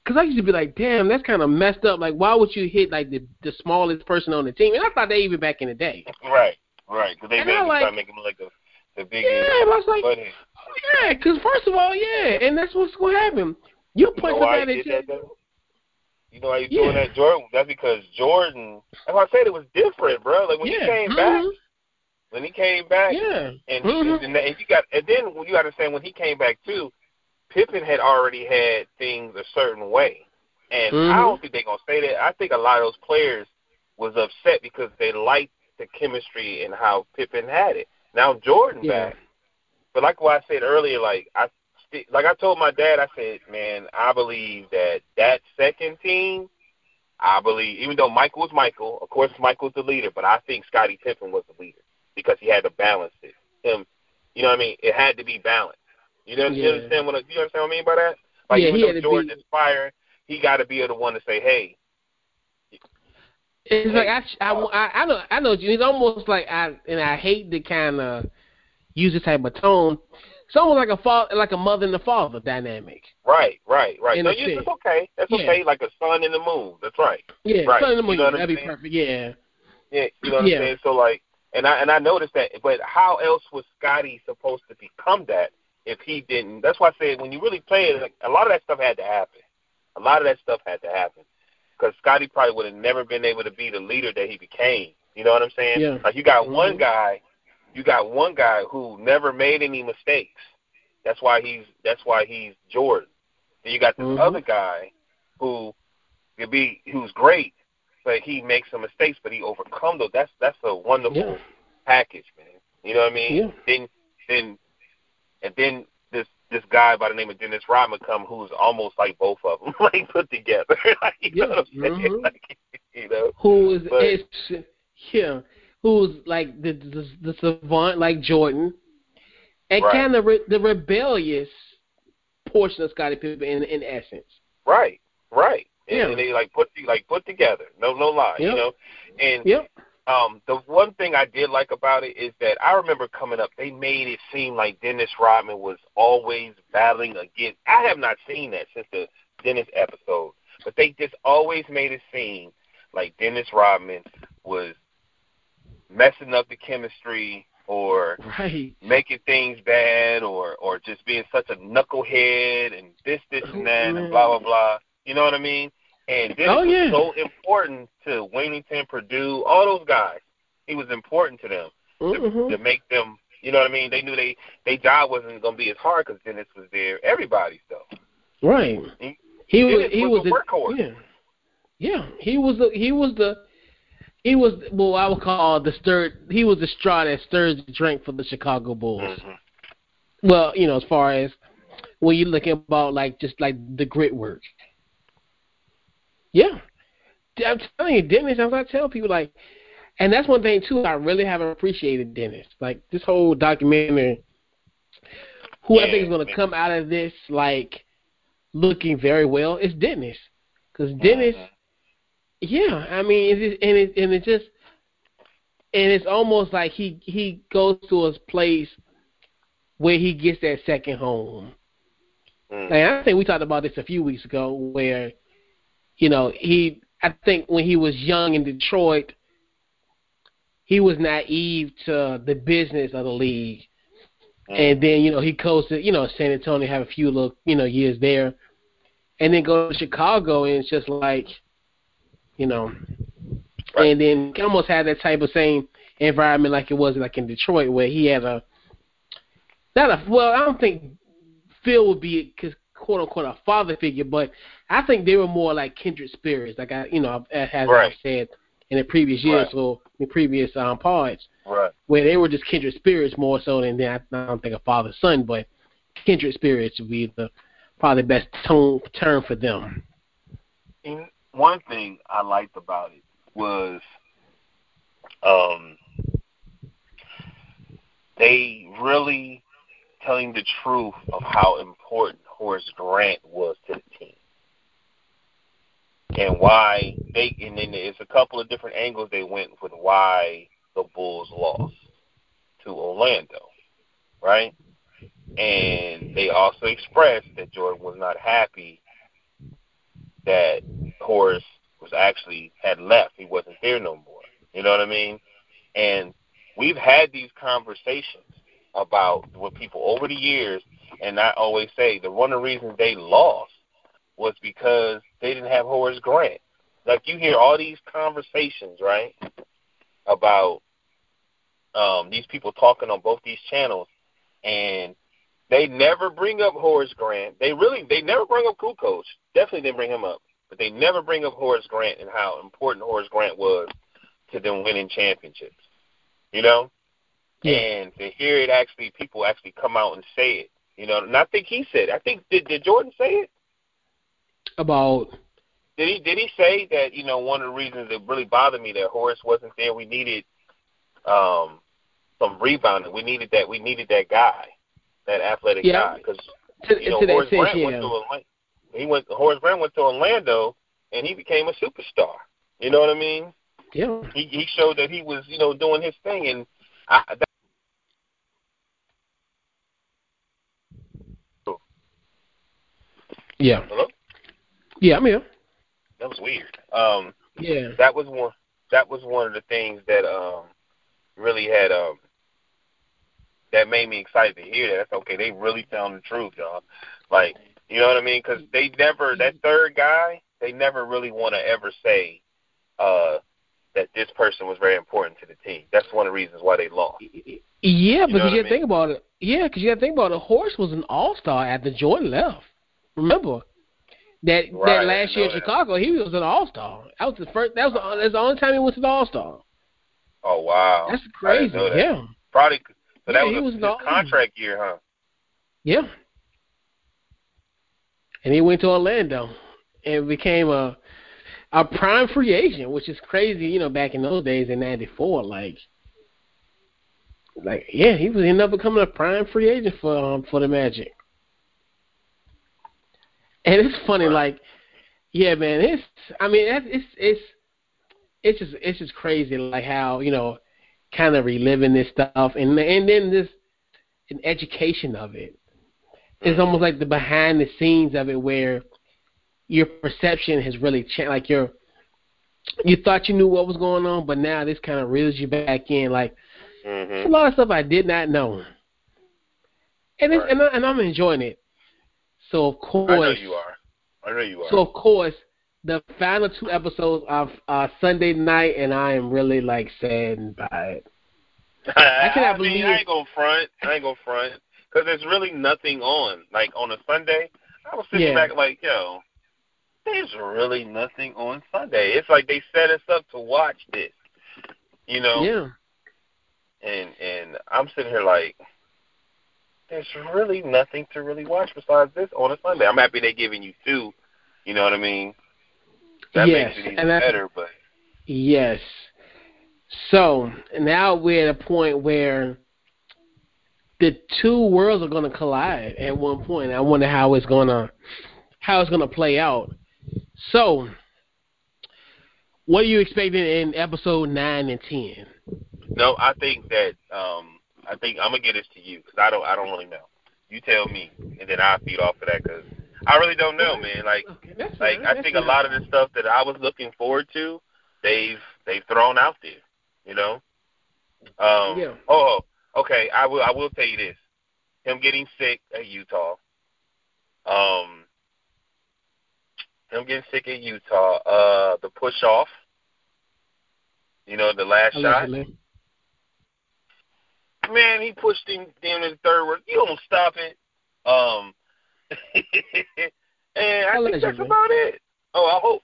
Speaker 2: because I used to be like, damn, that's kind of messed up. Like, why would you hit like the the smallest person on the team? And I thought they even back in the day.
Speaker 3: Right. Right. Because they
Speaker 2: And
Speaker 3: him
Speaker 2: like-
Speaker 3: try to make him look like the the
Speaker 2: Yeah,
Speaker 3: biggest.
Speaker 2: I was like,
Speaker 3: butthead.
Speaker 2: Oh, yeah, because first of all, yeah, and that's what's going to happen. You
Speaker 3: You
Speaker 2: punch
Speaker 3: know why
Speaker 2: somebody
Speaker 3: he
Speaker 2: that
Speaker 3: did that
Speaker 2: you-?
Speaker 3: You know he's
Speaker 2: Yeah.
Speaker 3: doing that, Jordan? That's because Jordan. That's why I said it was different, bro. Like when
Speaker 2: yeah,
Speaker 3: he came back,
Speaker 2: mhm,
Speaker 3: when he came back,
Speaker 2: yeah,
Speaker 3: and,
Speaker 2: mhm.
Speaker 3: and and you got and then you got to say when he came back too, Pippen had already had things a certain way, and
Speaker 2: Mhm.
Speaker 3: I don't think they're gonna say that. I think a lot of those players was upset because they liked the chemistry and how Pippen had it. Now Jordan
Speaker 2: Yeah.
Speaker 3: back, but like what I said earlier, like I st- like I told my dad, I said, man, I believe that that second team. I believe, even though Michael was Michael, of course Michael's the leader, but I think Scottie Pippen was the leader because he had to balance it. Him, you know what I mean? It had to be balanced. You know, you understand what I, you understand what I mean by that? Like
Speaker 2: Yeah,
Speaker 3: even though Jordan
Speaker 2: be-
Speaker 3: is firing, he got to be the one to say, "Hey,
Speaker 2: It's
Speaker 3: Hey,
Speaker 2: like I, I, I, I know, I know. It's almost like I, and I hate to kind of use this type of tone. It's almost like a fa- like a mother and a father dynamic.
Speaker 3: right, right, right."
Speaker 2: In
Speaker 3: No, you, it's okay. That's
Speaker 2: Yeah.
Speaker 3: okay. Like a sun and the moon. That's right.
Speaker 2: Yeah,
Speaker 3: Right.
Speaker 2: son of the
Speaker 3: You
Speaker 2: moon,
Speaker 3: know
Speaker 2: that'd be perfect. Yeah,
Speaker 3: Yeah, you know what
Speaker 2: Yeah.
Speaker 3: I'm saying. So like, and I and I noticed that. But how else was Scottie supposed to become that if he didn't? That's why I said when you really play it, like, a lot of that stuff had to happen. A lot of that stuff had to happen because Scottie probably would have never been able to be the leader that he became. You know what I'm saying?
Speaker 2: Yeah.
Speaker 3: Like you got one
Speaker 2: Mhm.
Speaker 3: guy, you got one guy who never made any mistakes. That's why he's that's why he's Jordan. Then you got this
Speaker 2: Mhm.
Speaker 3: other guy who could be who's great, but he makes some mistakes, but he overcome those. That's that's a wonderful
Speaker 2: Yeah.
Speaker 3: package, man. You know what I mean?
Speaker 2: Yeah.
Speaker 3: Then then and then this this guy by the name of Dennis Rodman come who's almost like both of them, (laughs) like put together. (laughs) like, you
Speaker 2: Yeah.
Speaker 3: know what I'm saying?
Speaker 2: Mhm. (laughs)
Speaker 3: Like, you know.
Speaker 2: who is
Speaker 3: But-
Speaker 2: yeah, who's like the the, the savant like Jordan, and
Speaker 3: Right.
Speaker 2: kind of re- the rebellious portion of Scottie Pippen in in essence.
Speaker 3: Right, right. And,
Speaker 2: Yeah.
Speaker 3: and they like put the like put together. No no lie. You know? And
Speaker 2: Yep.
Speaker 3: um the one thing I did like about it is that I remember coming up, they made it seem like Dennis Rodman was always battling against I have not seen that since the Dennis episode. But they just always made it seem like Dennis Rodman was messing up the chemistry or
Speaker 2: Right.
Speaker 3: making things bad or or just being such a knucklehead and this this and that and blah blah blah. You know what I mean? And Dennis
Speaker 2: Oh, yeah.
Speaker 3: was so important to Wennington, Perdue, all those guys. He was important to them to,
Speaker 2: Mhm.
Speaker 3: to make them. You know what I mean? They knew they they job wasn't going to be as hard because Dennis was there. Everybody's though.
Speaker 2: Right.
Speaker 3: He-
Speaker 2: He was he
Speaker 3: was
Speaker 2: was
Speaker 3: the workhorse.
Speaker 2: Yeah. Yeah. He was the he was the he was well I would call the stirred he was the straw that stirs the drink for the Chicago Bulls.
Speaker 3: Mhm.
Speaker 2: Well, you know, as far as when you're looking about like just like the grit work. Yeah. I'm telling you, Dennis, I'm not telling people like and that's one thing too I really haven't appreciated Dennis. Like this whole documentary who I think is gonna
Speaker 3: man.
Speaker 2: come out of this like looking very well is Dennis. Because Dennis
Speaker 3: Mhm.
Speaker 2: Yeah, I mean, it's just, and it and it just and it's almost like he he goes to a place where he gets that second home.
Speaker 3: Mhm.
Speaker 2: Like I think we talked about this a few weeks ago, where you know he I think when he was young in Detroit, he was naive to the business of the league, and then you know he goes to you know San Antonio, have a few little you know years there, and then go to Chicago, and it's just like, you know,
Speaker 3: Right.
Speaker 2: and then he almost had that type of same environment like it was like in Detroit, where he had a not a well, I don't think Phil would be cause quote unquote a father figure, but I think they were more like kindred spirits. Like I, you know, as
Speaker 3: right.
Speaker 2: I said in the previous years
Speaker 3: right.
Speaker 2: or in previous um, pods,
Speaker 3: right.
Speaker 2: where they were just kindred spirits more so than I don't think a father son, but kindred spirits would be the probably the best tone, term for them.
Speaker 3: And one thing I liked about it was um, they really telling the truth of how important Horace Grant was to the team. And why they and then there's a couple of different angles they went with why the Bulls lost to Orlando. Right? And they also expressed that Jordan was not happy that Horace was actually had left. He wasn't there no more. You know what I mean? And we've had these conversations about with people over the years, and I always say the one of the reasons they lost was because they didn't have Horace Grant. Like you hear all these conversations, right, about um, these people talking on both these channels, and they never bring up Horace Grant. They really they never bring up Kukoc. Definitely didn't bring him up, but they never bring up Horace Grant and how important Horace Grant was to them winning championships. You know,
Speaker 2: Yeah.
Speaker 3: and to hear it actually people actually come out and say it. You know, and I think he said. It. I think did did Jordan say it?
Speaker 2: About
Speaker 3: Did he did he say that you know one of the reasons that really bothered me that Horace wasn't there? We needed um some rebounding. We needed that. We needed that guy, that athletic
Speaker 2: Yeah.
Speaker 3: guy, because you know Horace Grant
Speaker 2: yeah.
Speaker 3: went to Orlando. He went. Horace Grant went to Orlando, and he became a superstar. You know what I mean?
Speaker 2: yeah.
Speaker 3: He he showed that he was you know doing his thing, and I, that,
Speaker 2: Yeah.
Speaker 3: hello.
Speaker 2: Yeah, I'm here.
Speaker 3: That was weird. Um,
Speaker 2: Yeah.
Speaker 3: that was one. That was one of the things that um really had um that made me excited to hear that. That's okay. They really found the truth, y'all. Like, you know what I mean? Because they never that third guy. They never really want to ever say uh that this person was very important to the team. That's one of the reasons why they lost.
Speaker 2: Yeah,
Speaker 3: know
Speaker 2: because you got to think about it. Yeah, because you got to think about it. Horse was an all star after Jordan left. Remember that
Speaker 3: Right,
Speaker 2: that last year in. Chicago, he was an all star. That was the first. That was the, that's the only time he to the all star.
Speaker 3: Oh wow,
Speaker 2: That's crazy.
Speaker 3: that.
Speaker 2: Yeah,
Speaker 3: Probably. So that
Speaker 2: Yeah, he
Speaker 3: was, a, contract year, huh?
Speaker 2: yeah. And he went to Orlando and became a a prime free agent, which is crazy. You know, back in those days in '94, like. Like yeah, he was ended up becoming a prime free agent for um, for the Magic. And it's funny,
Speaker 3: Right.
Speaker 2: like, yeah, man, it's. I mean, it's it's it's just it's just crazy, like how you know, kind of reliving this stuff, and and then this an education of it. It's almost like the behind the scenes of it, where your perception has really changed. Like your you thought you knew what was going on, but now this kind of reels you back in. Like
Speaker 3: Mm-hmm.
Speaker 2: a lot of stuff I did not know, and it's,
Speaker 3: Right.
Speaker 2: and, I, and I'm enjoying it. So of course,
Speaker 3: I know you are. I know you are.
Speaker 2: So of course, the final two episodes of uh, Sunday night, and I am really like saddened by it. (laughs)
Speaker 3: I,
Speaker 2: cannot
Speaker 3: I mean,
Speaker 2: believe-
Speaker 3: I ain't gonna front. I ain't gonna front because there's really nothing on. Like on a Sunday, I was sitting
Speaker 2: Yeah.
Speaker 3: back like, yo, there's really nothing on Sunday. It's like they set us up to watch this, you know.
Speaker 2: Yeah,
Speaker 3: And and I'm sitting here like, there's really nothing to really watch besides this on a Sunday. I'm happy they're giving you two. You know what I mean? That
Speaker 2: yes,
Speaker 3: makes it even
Speaker 2: and that's
Speaker 3: better. But
Speaker 2: yes. So now we're at a point where the two worlds are going to collide at one point. I wonder how it's going to how it's going to play out. So, what are you expecting in episode nine and ten?
Speaker 3: no, I think that um I think I'm gonna get this to you because I don't I don't really know. You tell me, and then I'll feed off of that because I really don't know, man. Like
Speaker 2: Okay,
Speaker 3: like
Speaker 2: fine,
Speaker 3: I think a lot of the stuff that I was looking forward to, they've they've thrown out there. You know. Um,
Speaker 2: Yeah.
Speaker 3: Oh, okay. I will. I will tell you this: him getting sick at Utah. Um, him getting sick at Utah. Uh, the push off. You know, the last shot.
Speaker 2: Allegedly.
Speaker 3: Man, he pushed him down in the third. Word. You don't stop it. Um, (laughs) and I think that's about it. Oh, I hope.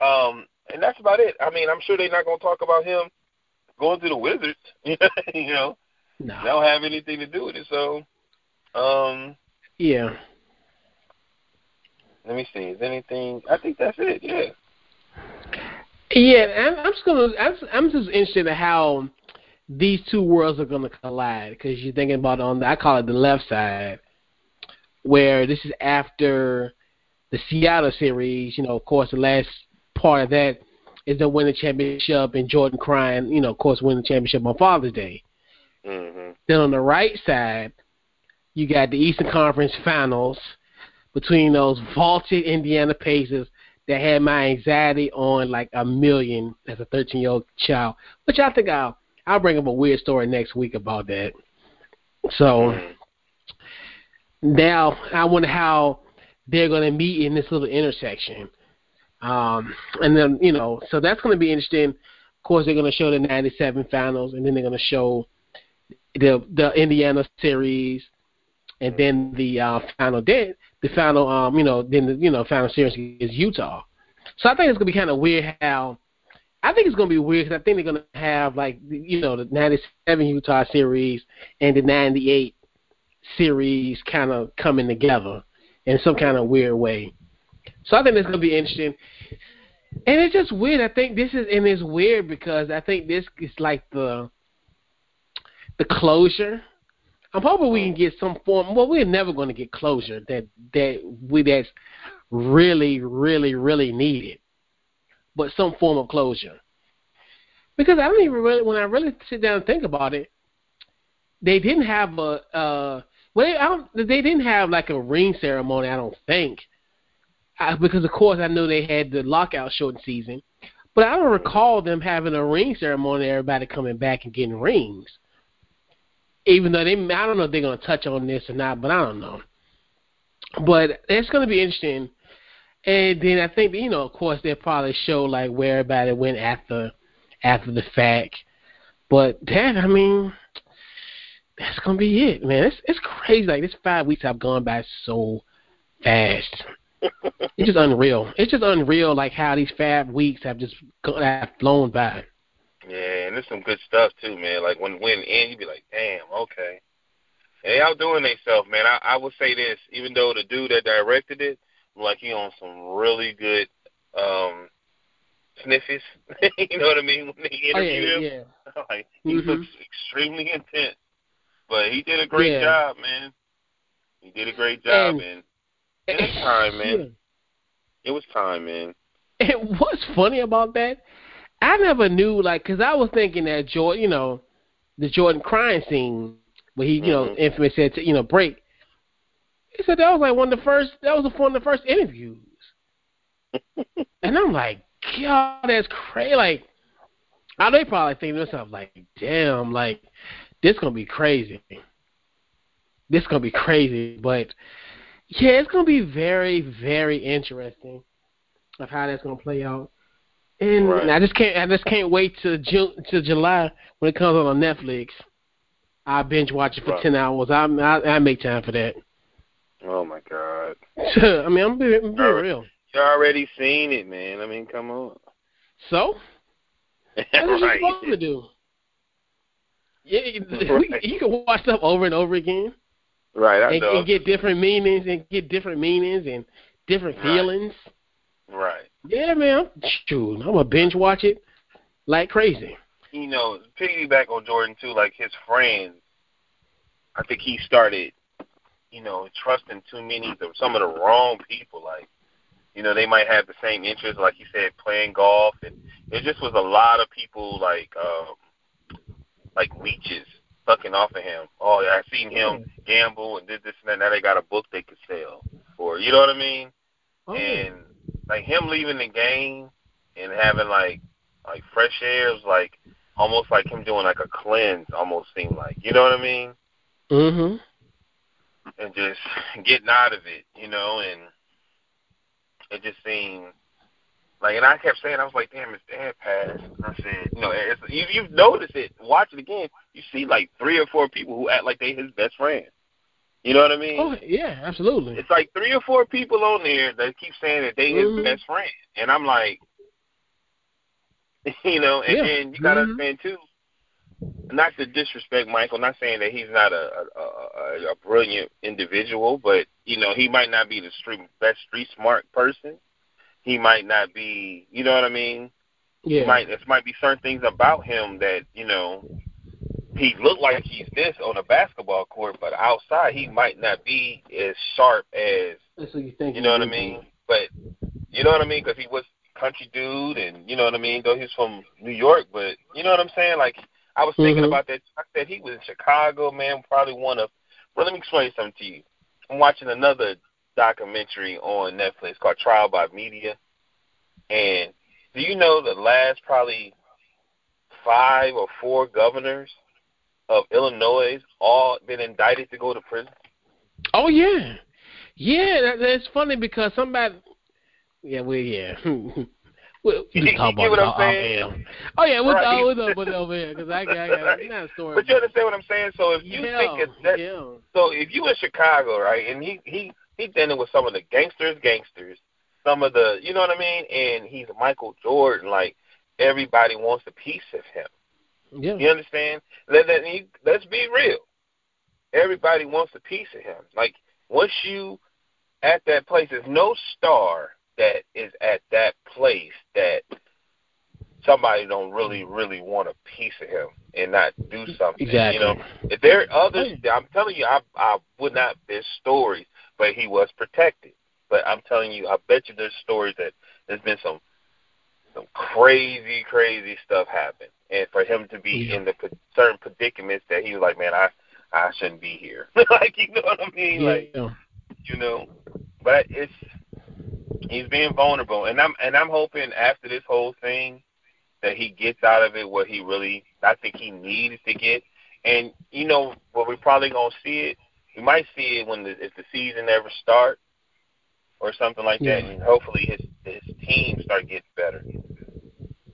Speaker 3: Um, and that's about it. I mean, I'm sure they're not going to talk about him going to the Wizards. (laughs) you know,
Speaker 2: no.
Speaker 3: they don't have anything to do with it. So, um,
Speaker 2: yeah.
Speaker 3: Let me see. Is anything? I think that's it. Yeah.
Speaker 2: Yeah, I'm, I'm just gonna. I'm, I'm just interested in how these two worlds are gonna collide because you're thinking about on the, I call it the left side, where this is after the Seattle series. You know, of course, the last part of that is the winning championship and Jordan crying. You know, of course, winning the championship on Father's Day.
Speaker 3: Mm-hmm.
Speaker 2: Then on the right side, you got the Eastern Conference Finals between those vaulted Indiana Pacers that had my anxiety on like a million as a 13 year old child, which I think I'll I'll bring up a weird story next week about that. So now I wonder how they're going to meet in this little intersection. Um, and then you know, so that's going to be interesting. Of course, they're going to show the '97 finals, and then they're going to show the the Indiana series, and then the uh, final day, the final, um, you know, then the you know final series is Utah. So I think it's gonna be kind of weird how. I think it's gonna be weird because I think they're gonna have like you know the '97 Utah series and the '98 series kind of coming together in some kind of weird way. So I think it's gonna be interesting. And it's just weird. I think this is and it's weird because I think this is like the the closure I'm hoping we can get some form. Well, we're never going to get closure that that we that's really, really, really needed, but some form of closure. Because I don't even really, when I really sit down and think about it, they didn't have a. Uh, well, I don't, they didn't have like a ring ceremony. I don't think, I, because of course I know they had the lockout shortened season, but I don't recall them having a ring ceremony. Everybody coming back and getting rings even though they, I don't know if they're going to touch on this or not, but I don't know. But it's going to be interesting. And then I think, you know, of course, they'll probably show like where everybody went after after the fact. But that, I mean, that's gonna be it, man. It's it's crazy. Like this five weeks have gone by so fast. it's just unreal. It's just unreal, like how these five weeks have just gone, have flown by.
Speaker 3: Yeah, and there's some good stuff too, man. Like when when in, you'd be like, damn, okay. And they outdoing themselves, man. I, I would say this, even though the dude that directed it, like he on some really good um sniffies. (laughs) you know what I mean? When they
Speaker 2: oh, yeah,
Speaker 3: him,
Speaker 2: yeah. (laughs)
Speaker 3: like he
Speaker 2: mm-hmm.
Speaker 3: looks extremely intense, but he did a great
Speaker 2: yeah.
Speaker 3: job, man. He did a great job,
Speaker 2: and,
Speaker 3: and, and it's time, man. (laughs)
Speaker 2: Yeah.
Speaker 3: It was time, man.
Speaker 2: And what's funny about that? I never knew, like, because I was thinking that Jordan, you know, the Jordan crying scene where he, you know,
Speaker 3: Mhm.
Speaker 2: infamous said, to, you know, break. He said that was like one of the first. That was one of the first interviews. (laughs) and I'm like, God, that's crazy. Like, I know they probably think to themselves, like, damn, like, this gonna be crazy. This gonna be crazy, but yeah, it's gonna be very, very interesting of how that's gonna play out. And
Speaker 3: Right.
Speaker 2: I just can't, I just can't wait to June, to July when it comes out on Netflix. I binge watch it for
Speaker 3: Right.
Speaker 2: ten hours. I, I I make time for that.
Speaker 3: Oh my God. (laughs)
Speaker 2: I mean, I'm being, I'm being real.
Speaker 3: You already seen it, man. I mean, come on.
Speaker 2: So that's what you're (laughs)
Speaker 3: right.
Speaker 2: supposed to do. Yeah, you, (laughs)
Speaker 3: Right. (laughs)
Speaker 2: you can watch stuff over and over again
Speaker 3: Right, I
Speaker 2: and,
Speaker 3: know.
Speaker 2: and get different meanings and get different meanings and different feelings.
Speaker 3: right.
Speaker 2: Yeah, man. Shoot, I'm gonna binge watch it like crazy.
Speaker 3: You know, piggyback on Jordan too, like his friends. I think he started, you know, trusting too many of some of the wrong people. Like, you know, they might have the same interests, like he said, playing golf, and it just was a lot of people like, um, like leeches sucking off of him. Oh, yeah, I seen him gamble and did this and that. Now they got a book they could sell, or you know what I mean?
Speaker 2: Oh,
Speaker 3: and like him leaving the game and having like like fresh air was like almost like him doing like a cleanse almost seemed like you know what I mean
Speaker 2: mhm.
Speaker 3: and just (laughs) getting out of it you know and it just seemed like and I kept saying I was like damn his dad passed and I said you know it's, you you've noticed it watch it again you see like three or four people who act like they his best friend You know what I mean?
Speaker 2: Oh yeah, absolutely.
Speaker 3: It's like three or four people on there that keep saying that they
Speaker 2: Mhm.
Speaker 3: his best friend, and I'm like, (laughs) you know, and
Speaker 2: Yeah.
Speaker 3: you gotta
Speaker 2: Mhm.
Speaker 3: understand too. Not to disrespect Michael, not saying that he's not a a, a, a brilliant individual, but you know he might not be the street best street smart person. He might not be, you know what I mean?
Speaker 2: Yeah.
Speaker 3: He might there might be certain things about him that you know he looked like he's this on a basketball court, but outside he might not be as sharp as
Speaker 2: That's what you think.
Speaker 3: you know what I
Speaker 2: would be.
Speaker 3: mean. But you know what I mean because he was country dude, and you know what I mean. Though he's from New York, but you know what I'm saying. Like I was thinking
Speaker 2: Mhm.
Speaker 3: about that. I said he was in Chicago, man. Probably one of. Well, let me explain something to you. I'm watching another documentary on Netflix called Trial by Media, and do you know the last probably five or four governors of Illinois all been indicted to go to prison?
Speaker 2: Oh yeah, yeah. That, that's funny because somebody. Yeah, we yeah. (laughs) we'll
Speaker 3: You
Speaker 2: just talk about
Speaker 3: what I'm saying?
Speaker 2: Oh yeah, we'll
Speaker 3: Right.
Speaker 2: we'll talk over here because I got, I got
Speaker 3: Right.
Speaker 2: not story.
Speaker 3: But you understand what I'm saying? So if you
Speaker 2: yeah,
Speaker 3: think it's that,
Speaker 2: yeah.
Speaker 3: so if you in Chicago, right, and he he he dealing with some of the gangsters, gangsters, some of the, you know what I mean, and he's Michael Jordan, like everybody wants a piece of him.
Speaker 2: Yeah.
Speaker 3: You understand? Let, me, let's be real. Everybody wants a piece of him. Like once you at that place, there's no star that is at that place that somebody don't really, really want a piece of him and not do something.
Speaker 2: Exactly.
Speaker 3: You know, if there are others, I'm telling you, I I would not. There's stories, but he was protected. But I'm telling you, I bet you there's stories that there's been some some crazy, crazy stuff happen, and for him to be
Speaker 2: Yeah.
Speaker 3: in the certain predicaments that he was like, man, I I shouldn't be here. (laughs) like you know what I mean?
Speaker 2: yeah.
Speaker 3: Like you know, but it's he's being vulnerable, and I'm and I'm hoping after this whole thing that he gets out of it what he really I think he needs to get, and you know what we're probably gonna see it. We might see it when the, if the season ever starts or something like that, and hopefully his his team start getting better.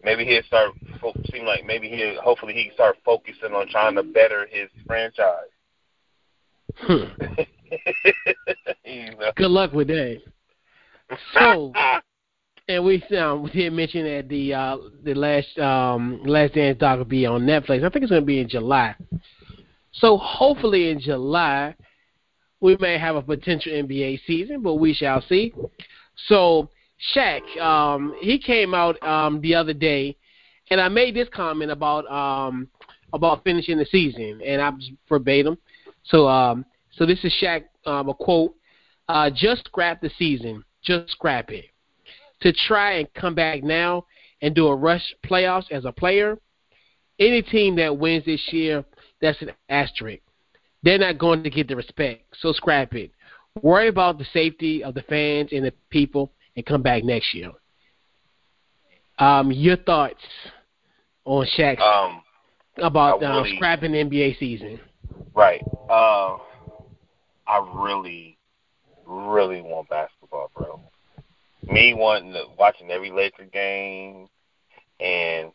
Speaker 3: Maybe he'll start fo- seem like maybe he hopefully he can start focusing on trying to better his franchise.
Speaker 2: Hmm. (laughs)
Speaker 3: you know.
Speaker 2: Good luck with that. So, (laughs) and we um, we did mention that the uh, the last um, last dance doc will be on Netflix. I think it's going to be in July. So hopefully in July we may have a potential NBA season, but we shall see. So Shaq, um, he came out um, the other day, and I made this comment about um, about finishing the season, and just verbatim. So um, so this is Shaq um, a quote. Uh, just scrap the season. Just scrap it. To try and come back now and do a rush playoffs as a player, any team that wins this year, that's an asterisk. They're not going to get the respect, so scrap it. Worry about the safety of the fans and the people, and come back next year. Um, your thoughts on Shaq
Speaker 3: Um,
Speaker 2: about
Speaker 3: I
Speaker 2: um, scrapping the NBA season?
Speaker 3: Right. Uh, I really, really want basketball, bro. Me wanting to watching every Laker game, and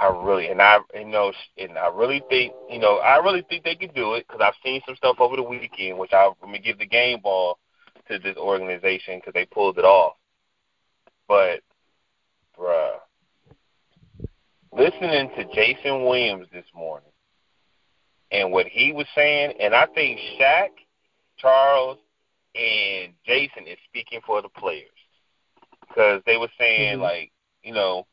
Speaker 3: I really and I you know and I really think you know I really think they can do it because I've seen some stuff over the weekend, which I, I'm gonna give the game ball to this organization because they pulled it off. But, bruh, listening to Jason Williams this morning and what he was saying, and I think Shaq, Charles, and Jason is speaking for the players because they were saying
Speaker 2: Mhm.
Speaker 3: like you know,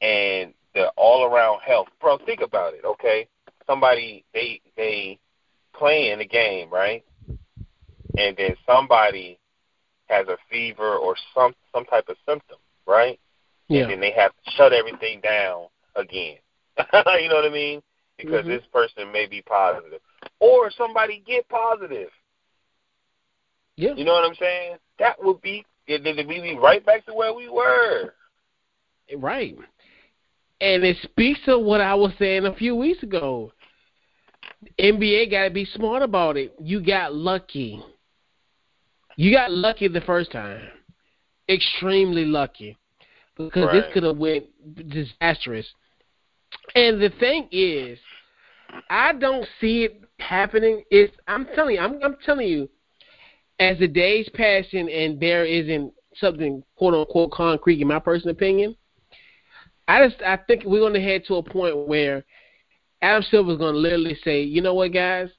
Speaker 3: and the all around health, bro. Think about it, okay? Somebody they they playing the game, right? And then somebody has a fever or some some type of symptom, right?
Speaker 2: Yeah.
Speaker 3: and then they have to shut everything down again. (laughs) you know what I mean? Because
Speaker 2: Mhm.
Speaker 3: this person may be positive, or somebody get positive.
Speaker 2: Yeah.
Speaker 3: You know what I'm saying? That would be it, then we be right back to where we were.
Speaker 2: Right. And it speaks to what I was saying a few weeks ago. NBA got to be smart about it. You got lucky. You got lucky the first time. Extremely lucky. Because this could have went disastrous. And the thing is, I don't see it happening It's I'm telling you, I'm I'm telling you, as the days pass and, and there isn't something quote unquote concrete in my personal opinion, I just I think we're gonna head to a point where Adam Silver's gonna literally say, you know what, guys,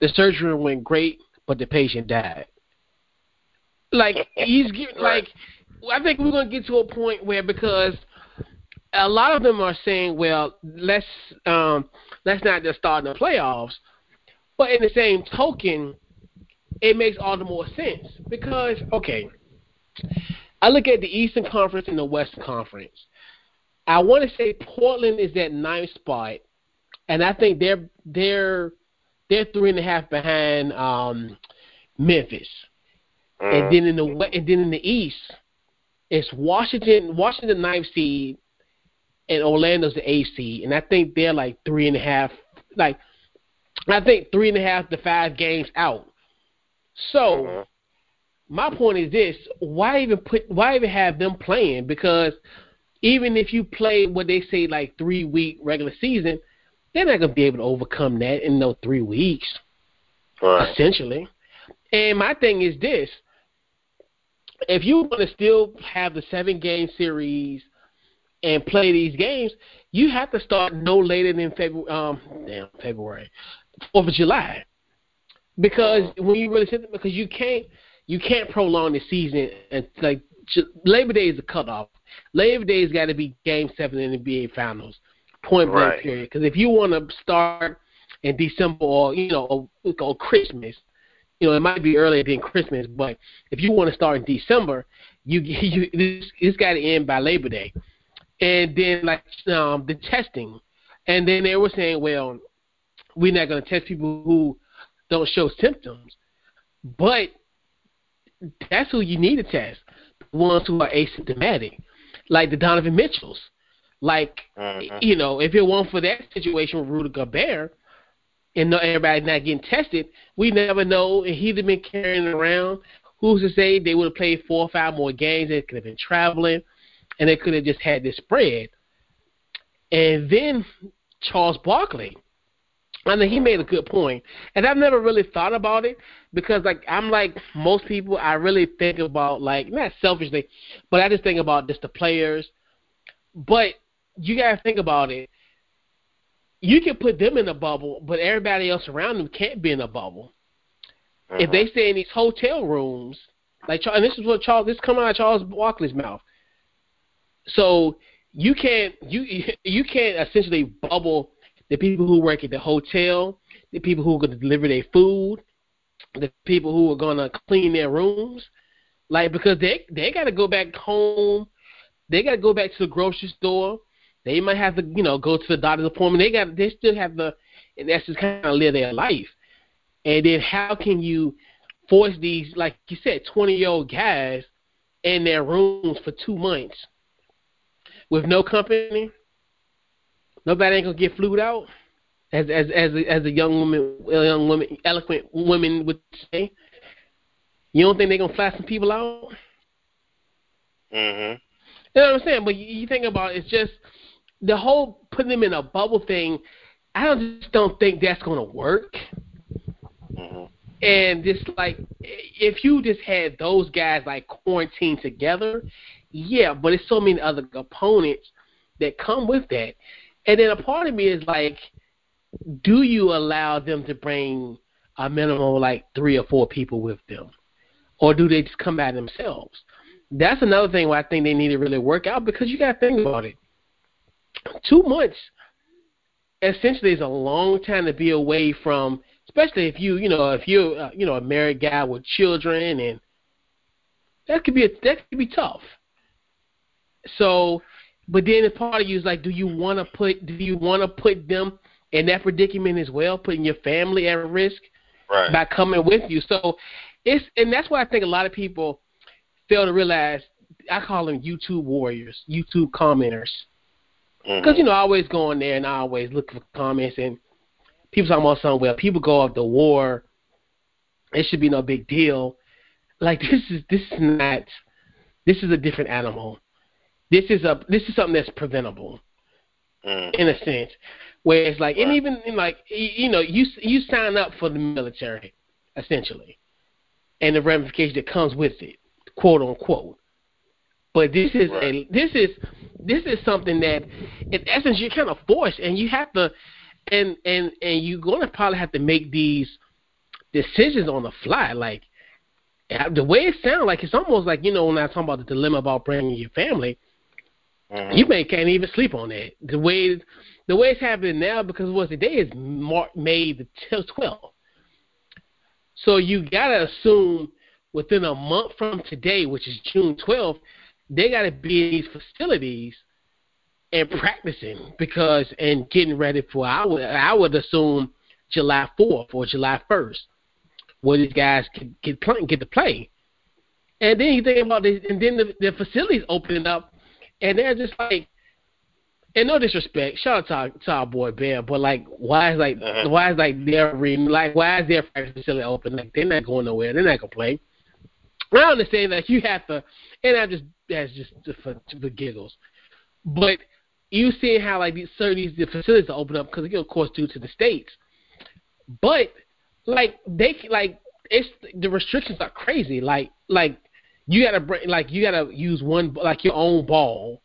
Speaker 2: the surgery went great, but the patient died. Like (laughs) he's getting like I think we're gonna get to a point where because a lot of them are saying, well, let's um, let's not just start in the playoffs, but in the same token, it makes all the more sense because okay, I look at the Eastern Conference and the Western Conference. I want to say Portland is that ninth spot, and I think they're they're they're three and a half behind um, Memphis, mm. and then in the and then in the East, it's Washington Washington ninth seed, and Orlando's the eighth seed, and I think they're like three and a half like I think three and a half to five games out. So mm-hmm. my point is this: why even put? Why even have them playing? Because even if you play what they say like three week regular season, they're not gonna be able to overcome that in those three weeks. Right. Essentially. And my thing is this: if you want to still have the seven game series and play these games, you have to start no later than February. Um, damn February, Fourth of July, because when you really sit, because you can't you can't prolong the season and like Labor Day is the cutoff. Labor Day's got to be Game Seven in the NBA Finals, point blank right. period. Because if you want to start in December or you know or, or Christmas, you know it might be earlier than Christmas, but if you want to start in December, you (laughs) you this it's got to end by Labor Day, and then like um the testing, and then they were saying, well, we're not going to test people who don't show symptoms, but that's who you need to test. The ones who are asymptomatic like the Donovan Mitchells. Like mm-hmm. you know, if it weren't for that situation with Rudy Gobert and no, everybody not getting tested, we never know. And he'd have been carrying around. Who's to say they would have played four or five more games? They could have been traveling, and they could have just had this spread. And then Charles Barkley. I mean, he made a good point, and I've never really thought about it because, like, I'm like most people. I really think about like not selfishly, but I just think about just the players. But you gotta think about it. You can put them in a bubble, but everybody else around them can't be in a bubble. Uh-huh. If they stay in these hotel rooms, like, and this is what Charles, this come out of Charles Barkley's mouth. So you can't you (laughs) you can't essentially bubble the people who work at the hotel, the people who are going to deliver their food, the people who are going to clean their rooms, like because they they got to go back home, they got to go back to the grocery store. They might have to, you know, go to the doctor's appointment. They got, they still have to, and that's just kind of live their life. And then how can you force these, like you said, twenty year old guys in their rooms for two months with no company? Nobody ain't gonna get flued out, as as as a, as a young woman, a young woman, eloquent woman would say. You don't think they're gonna fly some people out?
Speaker 3: Mhm.
Speaker 2: You know what I'm saying? But you, you think about it, it's just the whole putting them in a bubble thing. I don't just don't think that's gonna work.
Speaker 3: Mm-hmm.
Speaker 2: And just like if you just had those guys like quarantined together, yeah. But it's so many other components that come with that. And then a part of me is like, do you allow them to bring a minimum like three or four people with them, or do they just come by themselves? That's another thing where I think they need to really work out because you got to think about it. Two months essentially is a long time to be away from, especially if you you know if you're uh, you know a married guy with children and that could be a, that could be tough. So but then the part of you is like, do you want to put do you want to put them in that predicament as well, putting your family at risk
Speaker 3: right.
Speaker 2: by coming with you? So it's and that's why I think a lot of people fail to realize. I call them YouTube warriors, YouTube commenters, because mm-hmm. you know I always go on there and I always look for comments and people talking about something. Well, people go off the war. It should be no big deal. Like this is this is not. This is a different animal. This is a this is something that's preventable,
Speaker 3: mm.
Speaker 2: in a sense. Where it's like, and even in like you know, you you sign up for the military, essentially, and the ramification that comes with it, quote unquote. But this is
Speaker 3: Right.
Speaker 2: a this is this is something that, in essence, you're kind of forced, and you have to, and and and you're gonna probably have to make these decisions on the fly. Like uh, the way it sounds, like it's almost like you know when I talk about the dilemma about bringing your family,
Speaker 3: Mhm.
Speaker 2: you may can't even sleep on that. The way the way it's happening now because what today is Mar- May the twelfth. So you gotta assume within a month from today, which is June twelfth, they gotta be in these facilities and practicing because and getting ready for I would I would assume July fourth or July first, where these guys can get play, get to play. And then you think about this, and then the, the facilities opening up, and they're just like, and no disrespect, shout out to our, to our boy Bear, but like, why is like,
Speaker 3: Uh-huh.
Speaker 2: why is like their arena, like, why is their practice facility open? Like, they're not going nowhere, they're not gonna play. I understand that you have to, and I just that's just for, the giggles, but you see how like these certain these the facilities are open up because of course due to the states, but like they like it's the restrictions are crazy. Like like you gotta bring like you gotta use one like your own ball.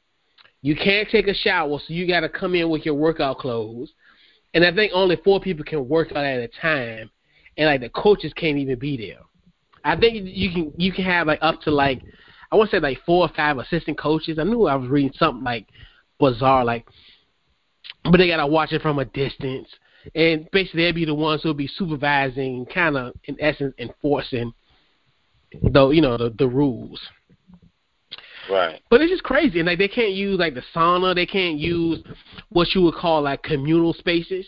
Speaker 2: You can't take a shower, so you gotta come in with your workout clothes. And I think only four people can work out at a time, and like the coaches can't even be there. I think you can you can have like up to like I want to say like four or five assistant coaches. I knew I was reading something like bizarre, like, but they gotta watch it from a distance, and basically they'll be the ones who'll be supervising, and kind of in essence enforcing, though you know the the rules.
Speaker 3: Right.
Speaker 2: But it's just crazy, and like they can't use like the sauna, they can't use what you would call like communal spaces,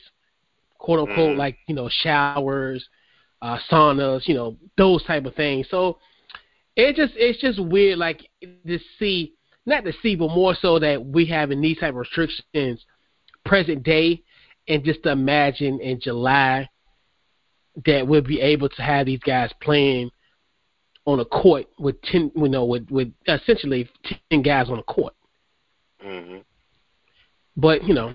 Speaker 2: quote unquote,
Speaker 3: Mhm.
Speaker 2: like you know showers, uh, saunas, you know those type of things. So it just it's just weird, like to see not to see, but more so that we having these type of restrictions present day, and just imagine in July that we'll be able to have these guys playing on a court with ten, you know, with with essentially ten guys on a court.
Speaker 3: Mhm.
Speaker 2: But you know,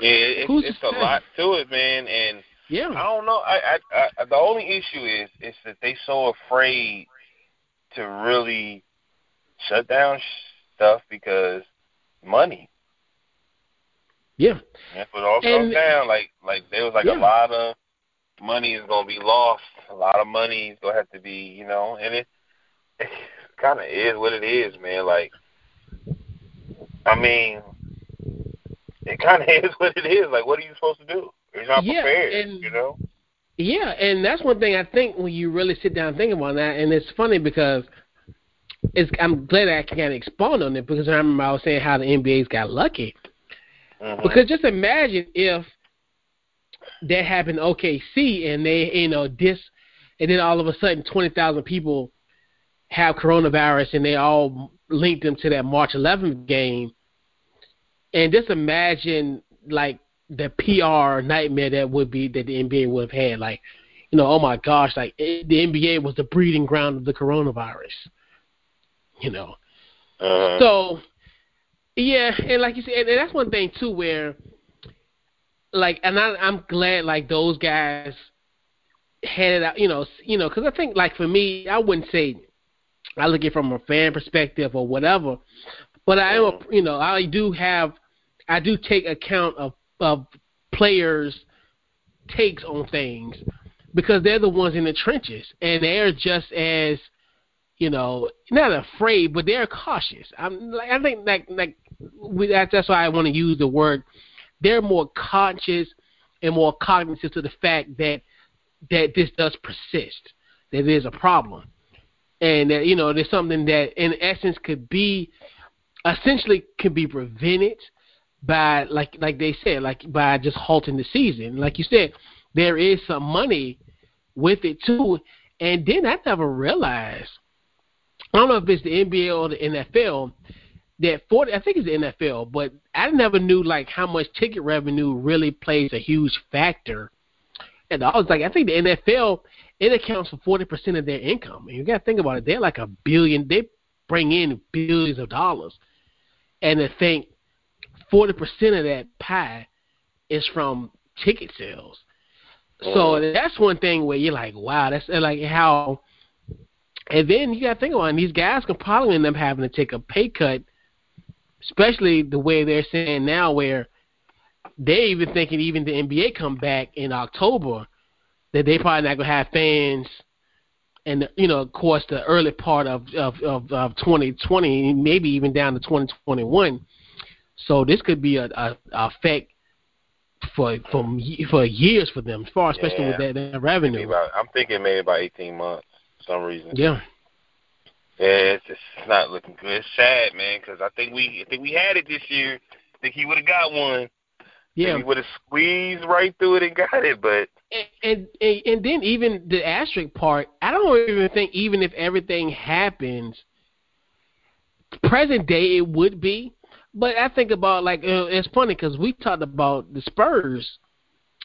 Speaker 3: Yeah, it's, it's a lot to it, man, and
Speaker 2: yeah, I
Speaker 3: don't know. I, I, I the only issue is is that they so afraid to really shut down stuff because money.
Speaker 2: yeah,
Speaker 3: That's what it all comes down. Like like there was like
Speaker 2: Yeah.
Speaker 3: a lot of money is gonna be lost. A lot of money is gonna have to be, you know, and it, it kind of is what it is, man. Like, I mean, it kind of (laughs) is what it is. Like, what are you supposed to do? You're not
Speaker 2: Yeah,
Speaker 3: prepared,
Speaker 2: and-
Speaker 3: you know.
Speaker 2: yeah, and that's one thing I think when you really sit down and think about that, and it's funny because it's I'm glad I can kind of expand on it because I remember I was saying how the NBA's got lucky
Speaker 3: Mhm.
Speaker 2: because just imagine if that happened to OKC and they you know this and then all of a sudden twenty thousand people have coronavirus and they all linked them to that March 11th game. And just imagine like the PR nightmare that would be that the NBA would have had. Like you know oh my gosh like it, the NBA was the breeding ground of the coronavirus you know.
Speaker 3: Uh-huh.
Speaker 2: so, yeah, and like you said, and that's one thing too, where, like, and I, I'm glad like those guys had it out, you know, you know, because I think like for me, I wouldn't say I look at it from a fan perspective or whatever, but I am, a, you know, I do have, I do take account of of players' takes on things because they're the ones in the trenches and they're just as you know, not afraid, but they're cautious. I'm like I think like like we, that's why I want to use the word. They're more conscious and more cognizant to the fact that that this does persist, that there's a problem, and that you know there's something that in essence could be essentially could be prevented by like like they said like by just halting the season. Like you said, there is some money with it too. And then I never realized I don't know if it's the NBA or the NFL that forty I think it's the NFL, but I never knew like how much ticket revenue really plays a huge factor. And I was like, I think the NFL it accounts for forty percent of their income. And you gotta think about it, they're like a billion they bring in billions of dollars. And to think forty percent of that pie is from ticket sales. So that's one thing where you're like, wow, that's uh, like how. And then you got to think about it, these guys can probably end up having to take a pay cut, especially the way they're saying now, where they're even thinking even the NBA come back in October, that they probably not gonna have fans, and you know, of course, the early part of of of, of 2020, maybe even down to 2021. So this could be a, a, a effect for for for years for them, as far especially
Speaker 3: Yeah.
Speaker 2: with that, that revenue.
Speaker 3: About, I'm thinking maybe about 18 months for some reason.
Speaker 2: Yeah,
Speaker 3: Yeah, it's just it's not looking good. It's sad, man, because I think we I think we had it this year. I think he would have got one.
Speaker 2: yeah.
Speaker 3: He would have squeezed right through it and got it, but
Speaker 2: and, and and then even the asterisk part, I don't even think even if everything happens, present day it would be. But I think about like uh, it's funny because we talked about the Spurs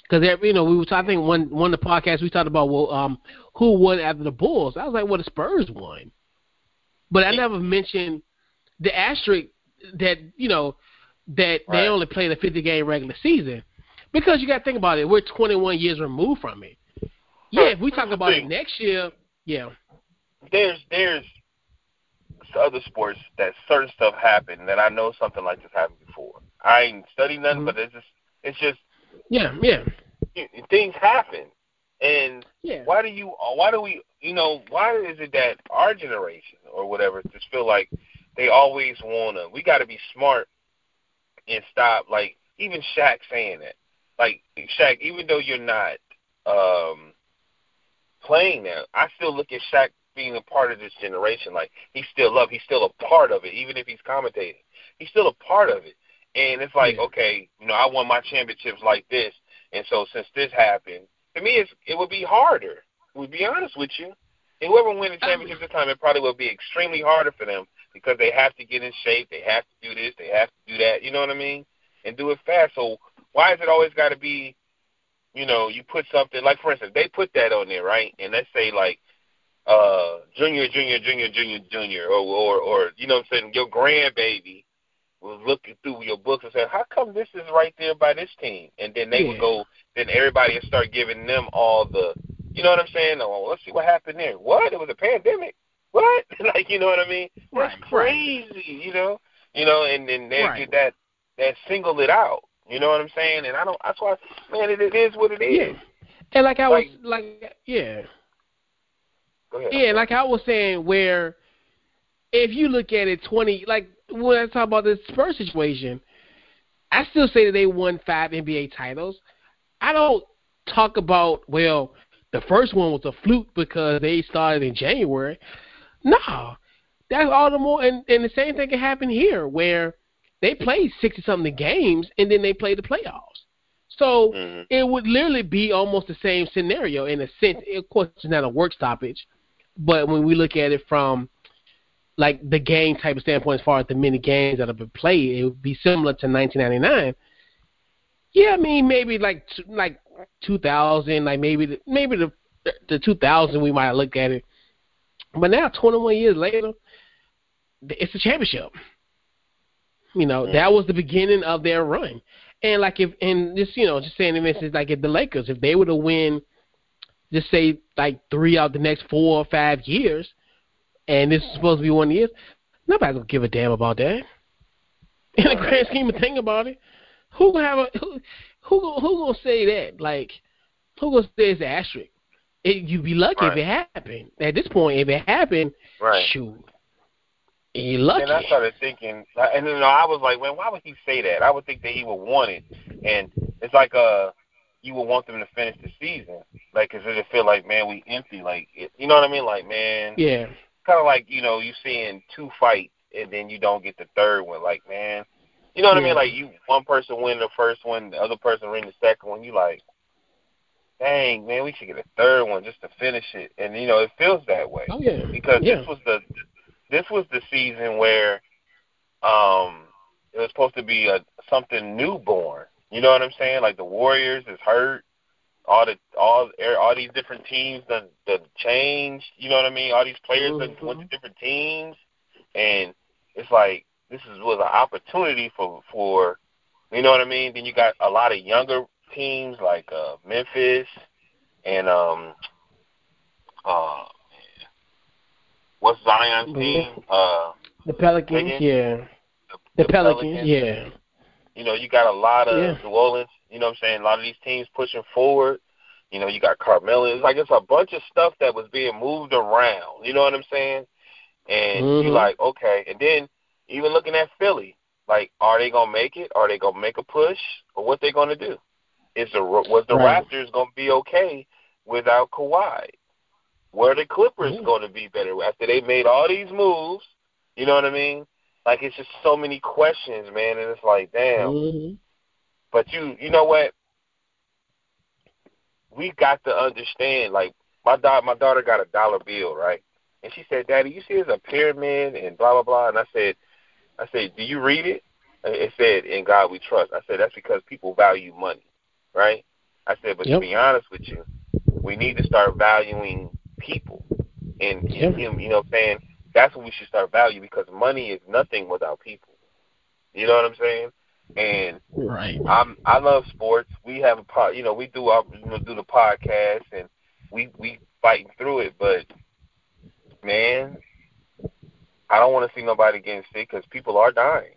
Speaker 2: because you know we was I think one one of the podcasts we talked about well um who won after the Bulls. I was like well the Spurs won, but I never mentioned the asterisk that you know that
Speaker 3: Right.
Speaker 2: they only played the 50 game regular season because you got to think about it. We're 21 years removed from it. Yeah, if we talk about it next year, yeah,
Speaker 3: there's there's other sports that certain stuff happened that I know something like this happened before. I ain't studied nothing,
Speaker 2: Mhm.
Speaker 3: but it's just it's just
Speaker 2: yeah, yeah,
Speaker 3: things happen. And
Speaker 2: yeah.
Speaker 3: why do you why do we you know why is it that our generation or whatever just feel like they always wanna we got to be smart and stop like even Shaq saying that. Like Shaq even though you're not um playing now I still look at Shaq being a part of this generation. Like he's still up. He's still a part of it even if he's commentating. He's still a part of it. And it's like
Speaker 2: Yeah.
Speaker 3: okay you know I won my championships like this. And so since this happened to me, it's, it would be harder. To be honest with you, and whoever wins the championship this time, it probably will be extremely harder for them because they have to get in shape, they have to do this, they have to do that. You know what I mean? And do it fast. So why has it always got to be? You know, you put something like, for instance, they put that on there, right? And let's say like uh junior, junior, junior, junior, junior, or or or you know what I'm saying, your grandbaby was looking through your books and saying, How come this is right there by this team? And then they would go then everybody would start giving them all the you know what I'm saying? Oh, let's see what happened there. What? It was a pandemic. What? (laughs) like you know what I mean? That's
Speaker 2: Right, right.
Speaker 3: crazy, you know? You know, and then they
Speaker 2: Right.
Speaker 3: get that that single it out. You know what I'm saying? And I don't that's why man, it, it is what it is.
Speaker 2: Yeah. And like I was
Speaker 3: Like-
Speaker 2: like yeah. Yeah, like I was saying, where if you look at it, twenty like when I talk about the Spurs situation, I still say that they won five NBA titles. I don't talk about well, the first one was a fluke because they started in January. No, that's all the more, and, and the same thing can happen here where they played sixty something games and then they played the playoffs. So
Speaker 3: Mhm.
Speaker 2: it would literally be almost the same scenario in a sense. Of course, it's not a work stoppage, but when we look at it from like the game type of standpoint, as far as the many games that have been played, it would be similar to 1999. Yeah, I mean maybe like like 2000, like maybe the, maybe the the 2000 we might look at it, but now 21 years later, it's a championship. You know, that was the beginning of their run. And like if and just you know, just saying for instance, like if the Lakers, if they were to win just say like three out of the next four or five years and this is supposed to be one years, nobody's gonna give a damn about that. (laughs) In the grand scheme of thing about it. Who gonna have a who who who gonna say that? Like who gonna say it's an asterisk? It, you'd be lucky if it happened. At this point, if it happened,
Speaker 3: Right.
Speaker 2: shoot. You lucky.
Speaker 3: And I started thinking, and then I was like, man, why would he say that? I would think that he would want it, and it's like uh, you would want them to finish the season, like, cause it'd feel like, man, we empty, like, it, you know what I mean? Like, man,
Speaker 2: yeah.
Speaker 3: kind of like you know, you seeing two fights and then you don't get the third one, like, man, you know what I mean? Like, you one person win the first one, the other person win the second one, you like. Dang man, we should get a third one just to finish it, and you know it feels that way
Speaker 2: Oh yeah.
Speaker 3: because
Speaker 2: yeah.
Speaker 3: this was the this was the season where um it was supposed to be a something newborn. You know what I'm saying? Like the Warriors is hurt. All the all all these different teams done done changed. You know what I mean? All these players done went to different teams, and it's like this is was an opportunity for for You know what I mean? Then you got a lot of younger teams like uh Memphis and um uh what's Zion's team? Uh
Speaker 2: the Pelicans, yeah.
Speaker 3: the,
Speaker 2: The, Pelicans, yeah.
Speaker 3: You know, you got a lot of
Speaker 2: Yeah.
Speaker 3: New Orleans. You know what I'm saying? A lot of these teams pushing forward. You know, you got Carmelo. It's like it's a bunch of stuff that was being moved around. You know what I'm saying? And
Speaker 2: you're
Speaker 3: like, okay. And then even looking at Philly, like, are they gonna make it? Are they gonna make a push, or what they gonna do? Is the was the
Speaker 2: Right.
Speaker 3: Raptors gonna be okay without Kawhi? Where the Clippers gonna be better after they made all these moves? You know what I mean? Like it's just so many questions, man, and it's like, damn.
Speaker 2: Mhm.
Speaker 3: But you, you know what? We got to understand. Like my daughter, my daughter got a dollar bill, right? And she said, "Daddy, you see it's a pyramid and blah blah blah." And I said, "I said, do you read it?" It said, "In God we trust." I said, "That's because people value money, right?" I said, "But
Speaker 2: Yep.
Speaker 3: to be honest with you, we need to start valuing people, and
Speaker 2: Yep.
Speaker 3: you know, you know what I'm saying? That's what we should start valuing because money is nothing without people. You know what I'm saying? And
Speaker 2: Right.
Speaker 3: I'm I love sports. We have a pod, you know, we do our you know do the podcast and we we fighting through it. But man, I don't want to see nobody getting sick because people are dying.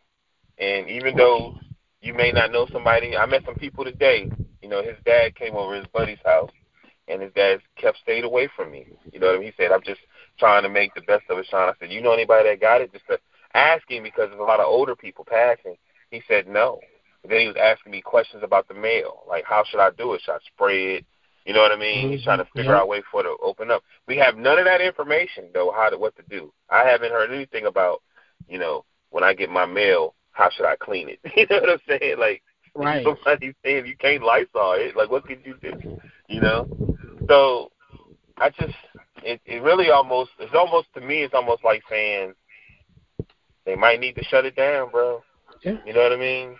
Speaker 3: And even though you may not know somebody, I met some people today. You know, his dad came over his buddy's house, and his dad kept stayed away from me. You know what I mean? He said, "I'm just trying to make the best of it." Sean, I said, "You know anybody that got it?" Just to ask because there's a lot of older people passing. He said no. Then he was asking me questions about the mail, like how should I do it? Should I spray it? You know what I mean? He's trying to
Speaker 2: Mhm,
Speaker 3: figure
Speaker 2: yeah.
Speaker 3: out a way for it to open up. We have none of that information though, how to what to do. I haven't heard anything about, you know, when I get my mail, how should I clean it? (laughs) You know what I'm saying? Like
Speaker 2: Right.
Speaker 3: somebody's saying you can't Lysol it, like what could you do? You know? So I just it it really almost it's almost to me it's almost like saying they might need to shut it down, bro.
Speaker 2: Yeah.
Speaker 3: You know what I mean?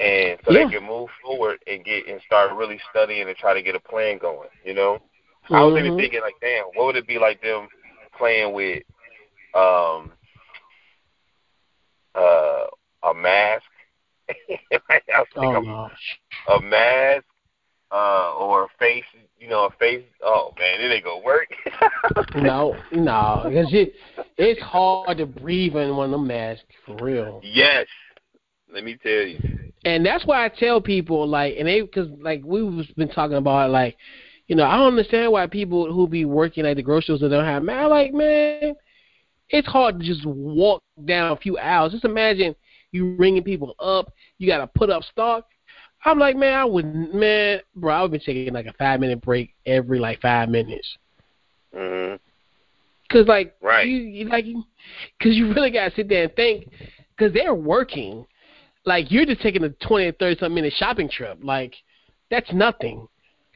Speaker 3: And so
Speaker 2: Yeah.
Speaker 3: they can move forward and get and start really studying and try to get a plan going, you know? I was even
Speaker 2: Mhm.
Speaker 3: thinking like, damn, what would it be like them playing with um uh a mask? (laughs) I was
Speaker 2: Oh
Speaker 3: thinking
Speaker 2: no.
Speaker 3: a mask, uh, or a face, you know, a face. Oh man, it ain't gonna work. (laughs)
Speaker 2: No, no, because it, it's hard to breathe in one of them masks for real.
Speaker 3: Yes, let me tell you.
Speaker 2: And that's why I tell people like, and they because like we've been talking about like, you know, I don't understand why people who be working at the grocery stores don't have man. Like man, it's hard to just walk down a few aisles. Just imagine you ringing people up. You got to put up stock. I'm like, man, I would, man, bro, I would be taking like a five minute break every like five minutes.
Speaker 3: hmm
Speaker 2: Cause like
Speaker 3: Right.
Speaker 2: you, you like cause you really gotta sit there and think, cause they're working. Like you're just taking a twenty or thirty something minute shopping trip. Like that's nothing.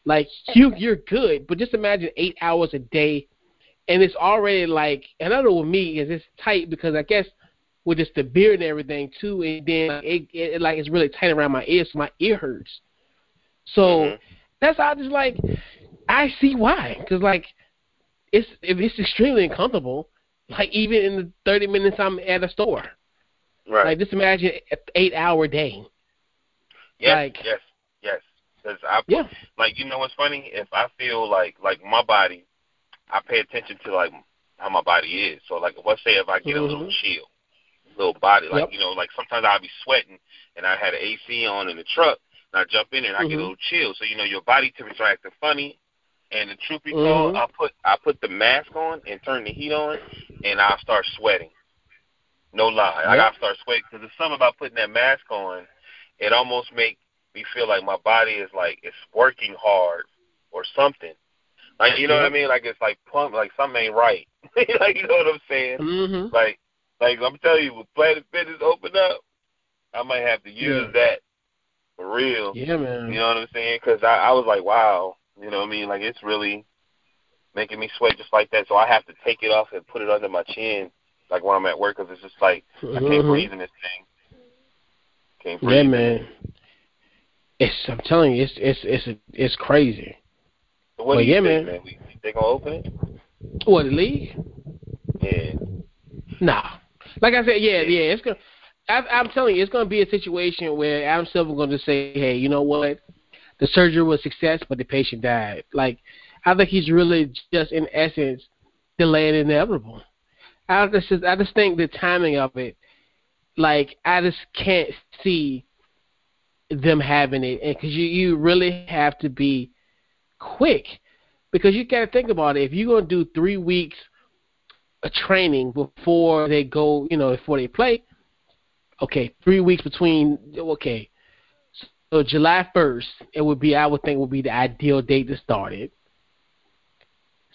Speaker 2: Like you, you're good. But just imagine eight hours a day, and it's already like. And I know with me is it's tight because I guess with just the beard and everything too, and then it, it like it's really tight around my ears, so my ear hurts. So
Speaker 3: Mhm.
Speaker 2: that's how I just like I see why, because like it's if it's extremely uncomfortable. Like even in the thirty minutes I'm at a store,
Speaker 3: Right.
Speaker 2: like just imagine an eight hour day.
Speaker 3: yes.
Speaker 2: like-
Speaker 3: yes. Yes. 'Cause I
Speaker 2: Yeah.
Speaker 3: like you know what's funny? If I feel like like my body, I pay attention to like how my body is. So like let's say if I get a little
Speaker 2: Mhm.
Speaker 3: chill, little body like
Speaker 2: Yep.
Speaker 3: you know like sometimes I'll be sweating and I had an AC on in the truck and I jump in there and I get a
Speaker 2: Mhm.
Speaker 3: little chill. So you know your body temperature acting funny. And the truth be told,
Speaker 2: Mhm.
Speaker 3: I put I put the mask on and turn the heat on, and I'll start sweating. No lie, I gotta start sweating because there's something about putting that mask on. It almost make me feel like my body is like it's working hard or something. Like you know what I mean? Like it's like plump, like something ain't right. (laughs) like you know what I'm saying?
Speaker 2: Mhm.
Speaker 3: Like like I'm telling you, when Planet Fitness open up, I might have to use
Speaker 2: Yeah.
Speaker 3: that for real.
Speaker 2: Yeah, man.
Speaker 3: You know what I'm saying? Because I, I was like, wow, you know what I mean? Like it's really making me sweat just like that. So I have to take it off and put it under my chin, like when I'm at work, because it's just like I can't
Speaker 2: Mhm.
Speaker 3: breathe in this thing. Can't breathe.
Speaker 2: Yeah, man.
Speaker 3: it.
Speaker 2: It's I'm telling you, it's it's it's it's crazy.
Speaker 3: So what
Speaker 2: But
Speaker 3: do you
Speaker 2: yeah,
Speaker 3: think,
Speaker 2: man.
Speaker 3: man? We, they gonna open it?
Speaker 2: What the league?
Speaker 3: Yeah.
Speaker 2: Nah. Like I said, yeah, yeah. It's gonna. I, I'm telling you, it's going to be a situation where Adam Silver going to say, "Hey, you know what? The surgery was a success, but the patient died." Like, I think he's really just, in essence, delaying inevitable. I just, I just think the timing of it, like, I just can't see them having it, and because you, you really have to be quick, because you got to think about it. If you're to do three weeks of training before they go, you know, before they play okay, three weeks between okay. So July first, it would be I would think would be the ideal date to start it.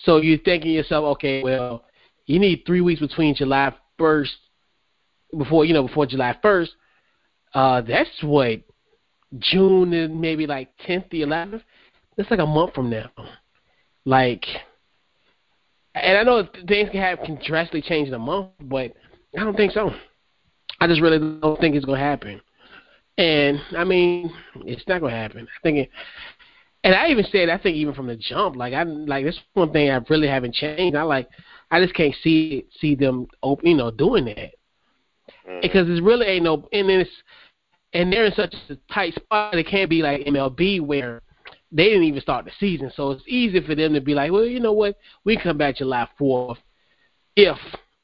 Speaker 2: So you're thinking yourself, okay, well, you need three weeks between July first before you know, before July first. Uh that's what June and maybe like tenth, the eleventh. That's like a month from now. Like and I know things can have can drastically change in a month, but I don't think so. I just really don't think it's gonna happen. And I mean, it's not gonna happen. I think, it, and I even said, I think even from the jump, like I like this one thing I really haven't changed. I like, I just can't see see them, open, you know, doing that mm-hmm. because it's really ain't no, and then it's, and they're in such a tight spot. It can't be like MLB where they didn't even start the season, so it's easy for them to be like, well, you know what, we come back July fourth, if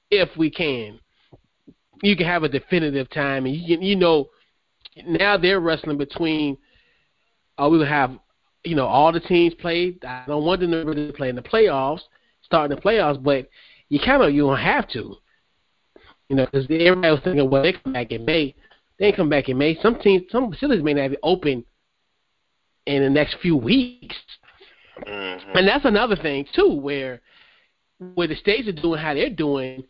Speaker 2: if we can you can have a definitive time, and you you know now they're wrestling between. Uh, we will have you know all the teams played. I don't want them to really play in the playoffs, starting the playoffs, but you kind of you don't have to. You know, because everybody was thinking, well, they come back in May. They come back in May. Some teams, some facilities may not be open in the next few weeks. Mm-hmm. And that's another thing too, where where the states are doing how they're doing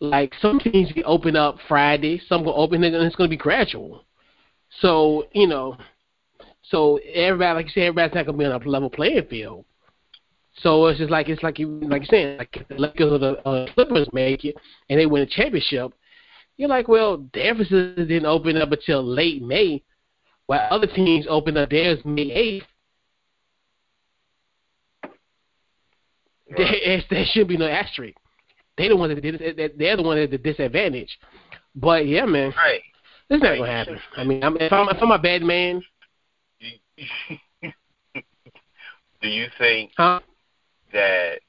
Speaker 2: like some teams can open up Friday, some will open and it's going to be gradual. So you know, so everybody, like you said, everybody's not to be on a level playing field. So it's just like it's like you like you're saying, like the Lakers or the uh, Clippers make it and they win a championship. You're like, well, their didn't open up until late May, while other teams opened up theirs May eighth. Right. There, (laughs) there should be no asterisk. They're the ones that did it. they're the one at the disadvantage. But yeah, man,
Speaker 3: right.
Speaker 2: It's not gonna happen. I mean, I'm, if I'm if I'm a bad man.
Speaker 3: Do you think
Speaker 2: huh?
Speaker 3: that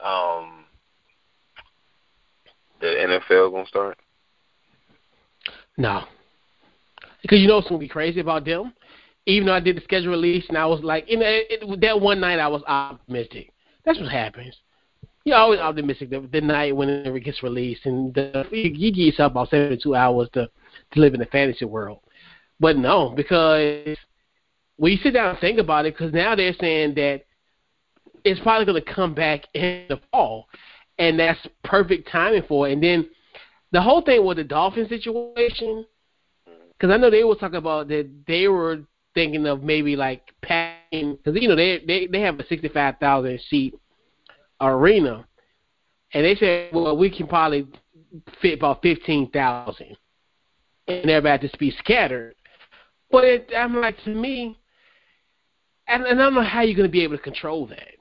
Speaker 3: um the NFL gonna start?
Speaker 2: No, because you know what's gonna be crazy about them. Even though I did the schedule release and I was like, you know, it, that one night I was optimistic. That's what happens you're always optimistic the, the night when it gets released, and the, you, you give yourself about 72 hours to to live in the fantasy world. But no, because you sit down and think about it, because now they're saying that it's probably going to come back in the fall, and that's perfect timing for it. And then the whole thing with the Dolphin situation, because I know they were talking about that they were thinking of maybe like packing, because you know they they they have a 65,000 seat arena, and they said, well, we can probably fit about fifteen thousand, and everybody just be scattered. But it, I'm like, to me, and, and I don't know how you're going to be able to control that.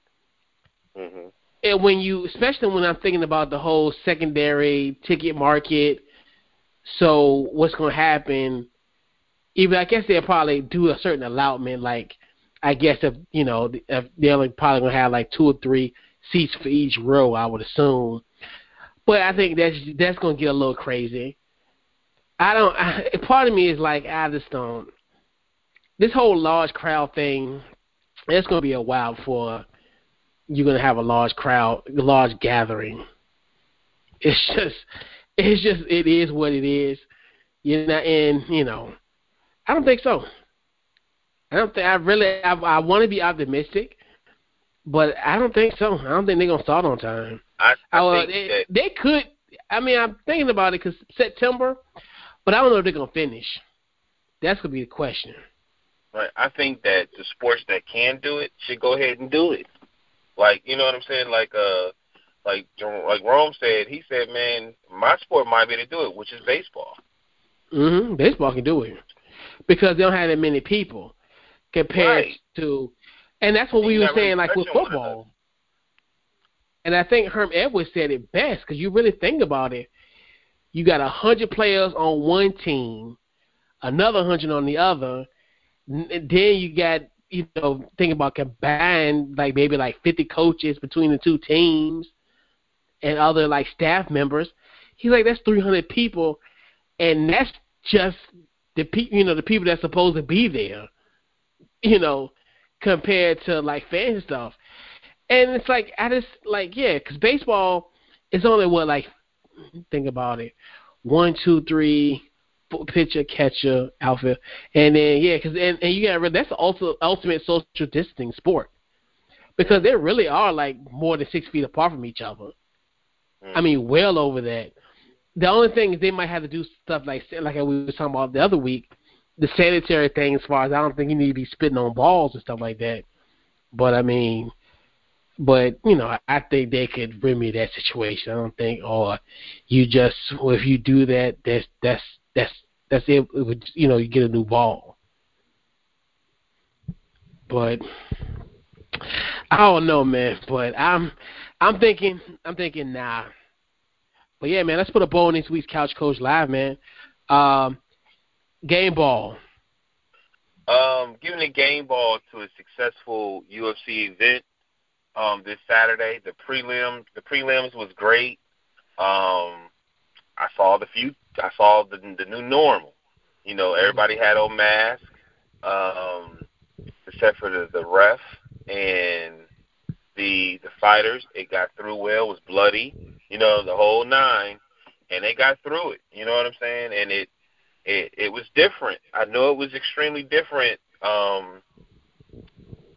Speaker 3: Mm-hmm.
Speaker 2: And when you, especially when I'm thinking about the whole secondary ticket market, so what's going to happen? Even I guess they'll probably do a certain allotment, like I guess if you know if they're probably going to have like two or three seats for each row, I would assume. But I think that's that's gonna get a little crazy. I don't. I, part of me is like, I just don't. This whole large crowd thing, it's gonna be a while before you're gonna have a large crowd, a large gathering. It's (laughs) just, it's just, it is what it is. You know, and you know, I don't think so. I don't think I really. I, I want to be optimistic, but I don't think so. I don't think they're gonna start on time.
Speaker 3: I, I
Speaker 2: uh,
Speaker 3: think
Speaker 2: they, they could. I mean, I'm thinking about it because September, but I don't know if they're gonna finish. That's gonna be the question.
Speaker 3: Right. I think that the sports that can do it should go ahead and do it. Like you know what I'm saying? Like uh, like like Rome said. He said, "Man, my sport might be to do it, which is baseball."
Speaker 2: Mhm. Baseball can do it because they don't have that many people compared
Speaker 3: right.
Speaker 2: to and that's what we were saying, like with football. And I think Herm Edwards said it best because you really think about it. you got a hundred players on one team, another hundred on the other. Then you got you know think about combined like maybe like fifty coaches between the two teams, and other like staff members. He's like that's three hundred people, and that's just the pe- you know the people that's supposed to be there, you know, compared to like fan stuff. And it's like I just like yeah, because baseball is only what like think about it, one, two, three, pitcher, catcher, outfield, and then yeah, because and, and you got that's also ultimate, social distancing sport because they really are like more than six feet apart from each other. I mean, mm. well over that. The only thing is they might have to do stuff like like we were talking about the other week, the sanitary thing. As far as I don't think you need to be spitting on balls and stuff like that. But I mean, but you know, I think they could remedy that situation. I don't think, or you just well, if you do that, that's that's that's that's it. it would you know you get a new ball. But I don't know, man. But I'm I'm thinking I'm thinking nah. But yeah, man, let's put a bow in this week's Couch Coach Live, man. Um, game ball.
Speaker 3: Um, giving a game ball to a successful UFC event um, this Saturday. The prelim, the prelims was great. Um, I saw the few. I saw the the new normal. You know, everybody had on masks, um, except for the the ref and the the fighters. It got through well. Was bloody. You know, the whole nine, and they got through it. You know what I'm saying? And it it it was different. I know it was extremely different. Um,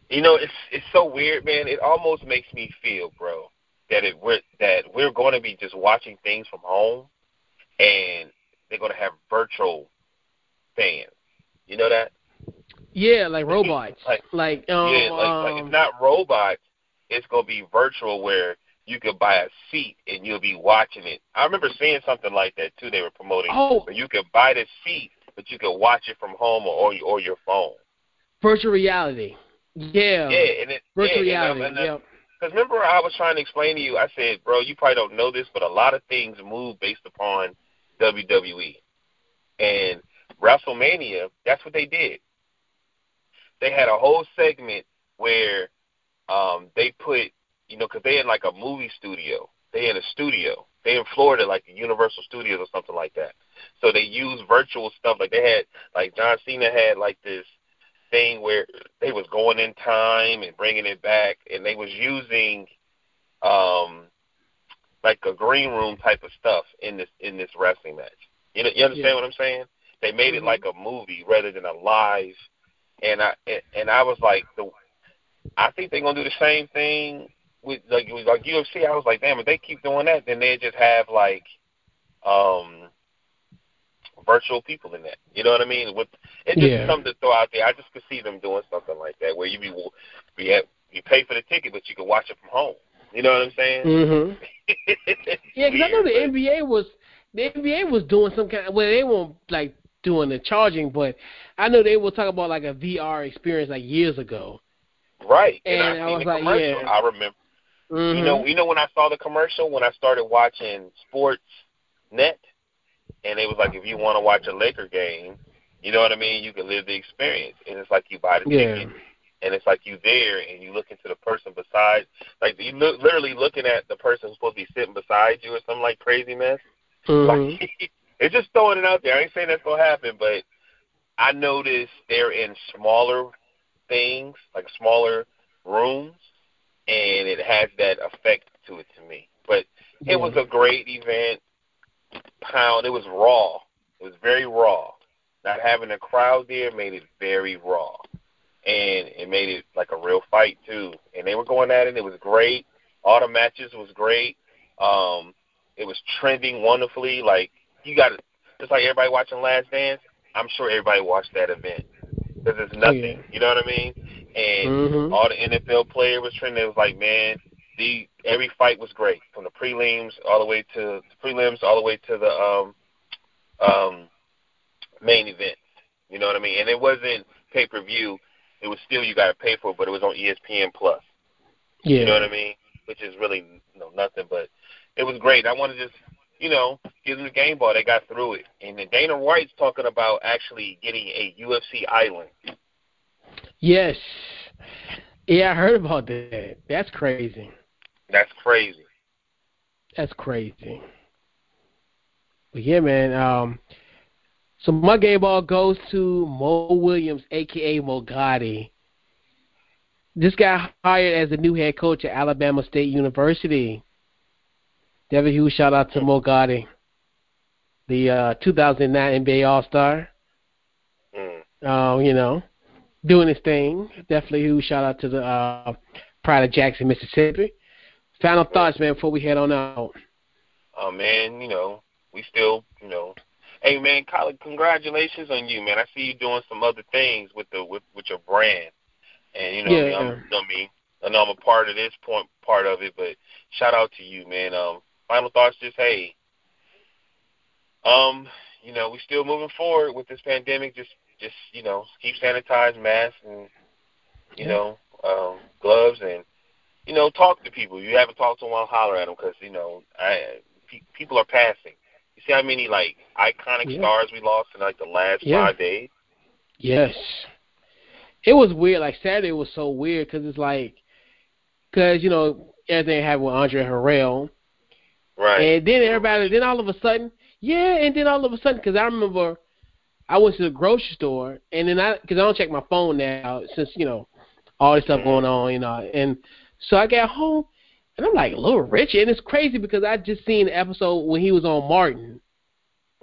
Speaker 3: you know, it's it's so weird, man. It almost makes me feel, bro, that it we're that we're going to be just watching things from home, and they're going to have virtual fans. You know that?
Speaker 2: Yeah, like robots.
Speaker 3: like,
Speaker 2: like um,
Speaker 3: yeah, like,
Speaker 2: um,
Speaker 3: like it's not robots. It's going to be virtual where you could buy a seat and you'll be watching it. I remember seeing something like that too. They were promoting
Speaker 2: Oh.
Speaker 3: where you could buy the seat, but you could watch it from home or or your phone.
Speaker 2: virtual reality. Yeah.
Speaker 3: Yeah, and it
Speaker 2: Virtual
Speaker 3: yeah,
Speaker 2: reality.
Speaker 3: And, and,
Speaker 2: yep.
Speaker 3: Because remember, I was trying to explain to you. I said, bro, you probably don't know this, but a lot of things move based upon WWE. And WrestleMania, that's what they did. They had a whole segment where um, they put, you know, because they had like a movie studio. They had a studio. They in Florida, like Universal Studios or something like that. So they used virtual stuff. Like they had, like John Cena had like this thing where they was going in time and bringing it back, and they was using um like a green room type of stuff in this in this wrestling match. You know, you understand
Speaker 2: Yeah.
Speaker 3: what I'm saying? They made it
Speaker 2: Mhm.
Speaker 3: like a movie rather than a live. And I and I was like, the I think they're gonna do the same thing with like with like UFC. I was like, damn, if they keep doing that, then they just have like um virtual people in that. You know what I mean? With it's just
Speaker 2: Yeah.
Speaker 3: something to throw out there. I just could see them doing something like that where you be be at, you pay for the ticket, but you can watch it from home. You know what I'm saying?
Speaker 2: Mhm. (laughs) Yeah, because I know the NBA was the NBA was doing some kind. Of, well, they weren't like doing the charging, but I know they were talking about like a VR experience like years ago.
Speaker 3: right.
Speaker 2: And
Speaker 3: And,
Speaker 2: I
Speaker 3: I seen
Speaker 2: was
Speaker 3: the
Speaker 2: like,
Speaker 3: commercial.
Speaker 2: yeah.
Speaker 3: I remember.
Speaker 2: Mm-hmm.
Speaker 3: You know, you know when I saw the commercial when I started watching Sports Net, and it was like if you want to watch a Laker game, you know what I mean, you can live the experience, and it's like you buy the
Speaker 2: yeah.
Speaker 3: ticket, and it's like you there, and you look into the person beside, like you look literally looking at the person who's supposed to be sitting beside you or something like crazy mess.
Speaker 2: Mhm. (laughs)
Speaker 3: Like (laughs) it's just throwing it out there. I ain't saying that's gonna happen, but I noticed they're in smaller things, like smaller rooms, and it has that effect to it to me. But
Speaker 2: Yeah.
Speaker 3: it was a great event. Pound. It was raw. It was very raw. Not having a crowd there made it very raw, and it made it like a real fight too. And they were going at it. It was great. All the matches was great. Um, it was trending wonderfully. Like you got just like everybody watching Last Dance. I'm sure everybody watched that event because it's nothing.
Speaker 2: Yeah.
Speaker 3: You know what I mean? And
Speaker 2: Mhm.
Speaker 3: all the NFL player was trending. It was like, man, the every fight was great from the prelims all the way to the prelims all the way to the um um main event. You know what I mean? And it wasn't pay per view. It was still you got to pay for, it, but it was on ESPN Plus.
Speaker 2: Yeah.
Speaker 3: You know what I mean? Which is really you know nothing, but it was great. I want to just you know, give them the game ball. They got through it. And then Dana White's talking about actually getting a UFC island.
Speaker 2: Yes. Yeah, I heard about that. That's crazy.
Speaker 3: That's crazy.
Speaker 2: That's crazy. But yeah, man. Um, so my game ball goes to Mo Williams, aka Mo Gotti. This guy hired as the new head coach at Alabama State University. Devin Hughes, shout out to Mo Gotti, the uh, 2009 NBA All Star.
Speaker 3: Mm.
Speaker 2: Um, you know, doing his thing. Definitely Hughes, shout out to the uh, Pride of Jackson, Mississippi. Final thoughts, man, before we head on out.
Speaker 3: Oh man, you know, we still, you know, hey man, Colin, congratulations on you, man. I see you doing some other things with the with with your brand, and you know,
Speaker 2: Yeah.
Speaker 3: I, mean, I'm, I mean, I know I'm a part of this point, part of it, but shout out to you, man. Um, final thoughts, just hey, um, you know, we're still moving forward with this pandemic. Just, just you know, keep sanitized, masks, and you
Speaker 2: Yeah.
Speaker 3: know, um, gloves, and you know, talk to people. You haven't talked to one, holler at them because you know, I pe- people are passing. You see how many like iconic
Speaker 2: Yeah.
Speaker 3: stars we lost in like the last
Speaker 2: Yeah.
Speaker 3: five days?
Speaker 2: Yes. It was weird. Like Saturday was so weird because it's like, because you know everything happened with Andre Harrell,
Speaker 3: Right.
Speaker 2: and then everybody, then all of a sudden, yeah, and then all of a sudden, because I remember I went to the grocery store, and then I, because I don't check my phone now since you know all this stuff mm-hmm. going on, you know, and so I got home, and I'm like Little Richard, and it's crazy because I just seen the episode when he was on Martin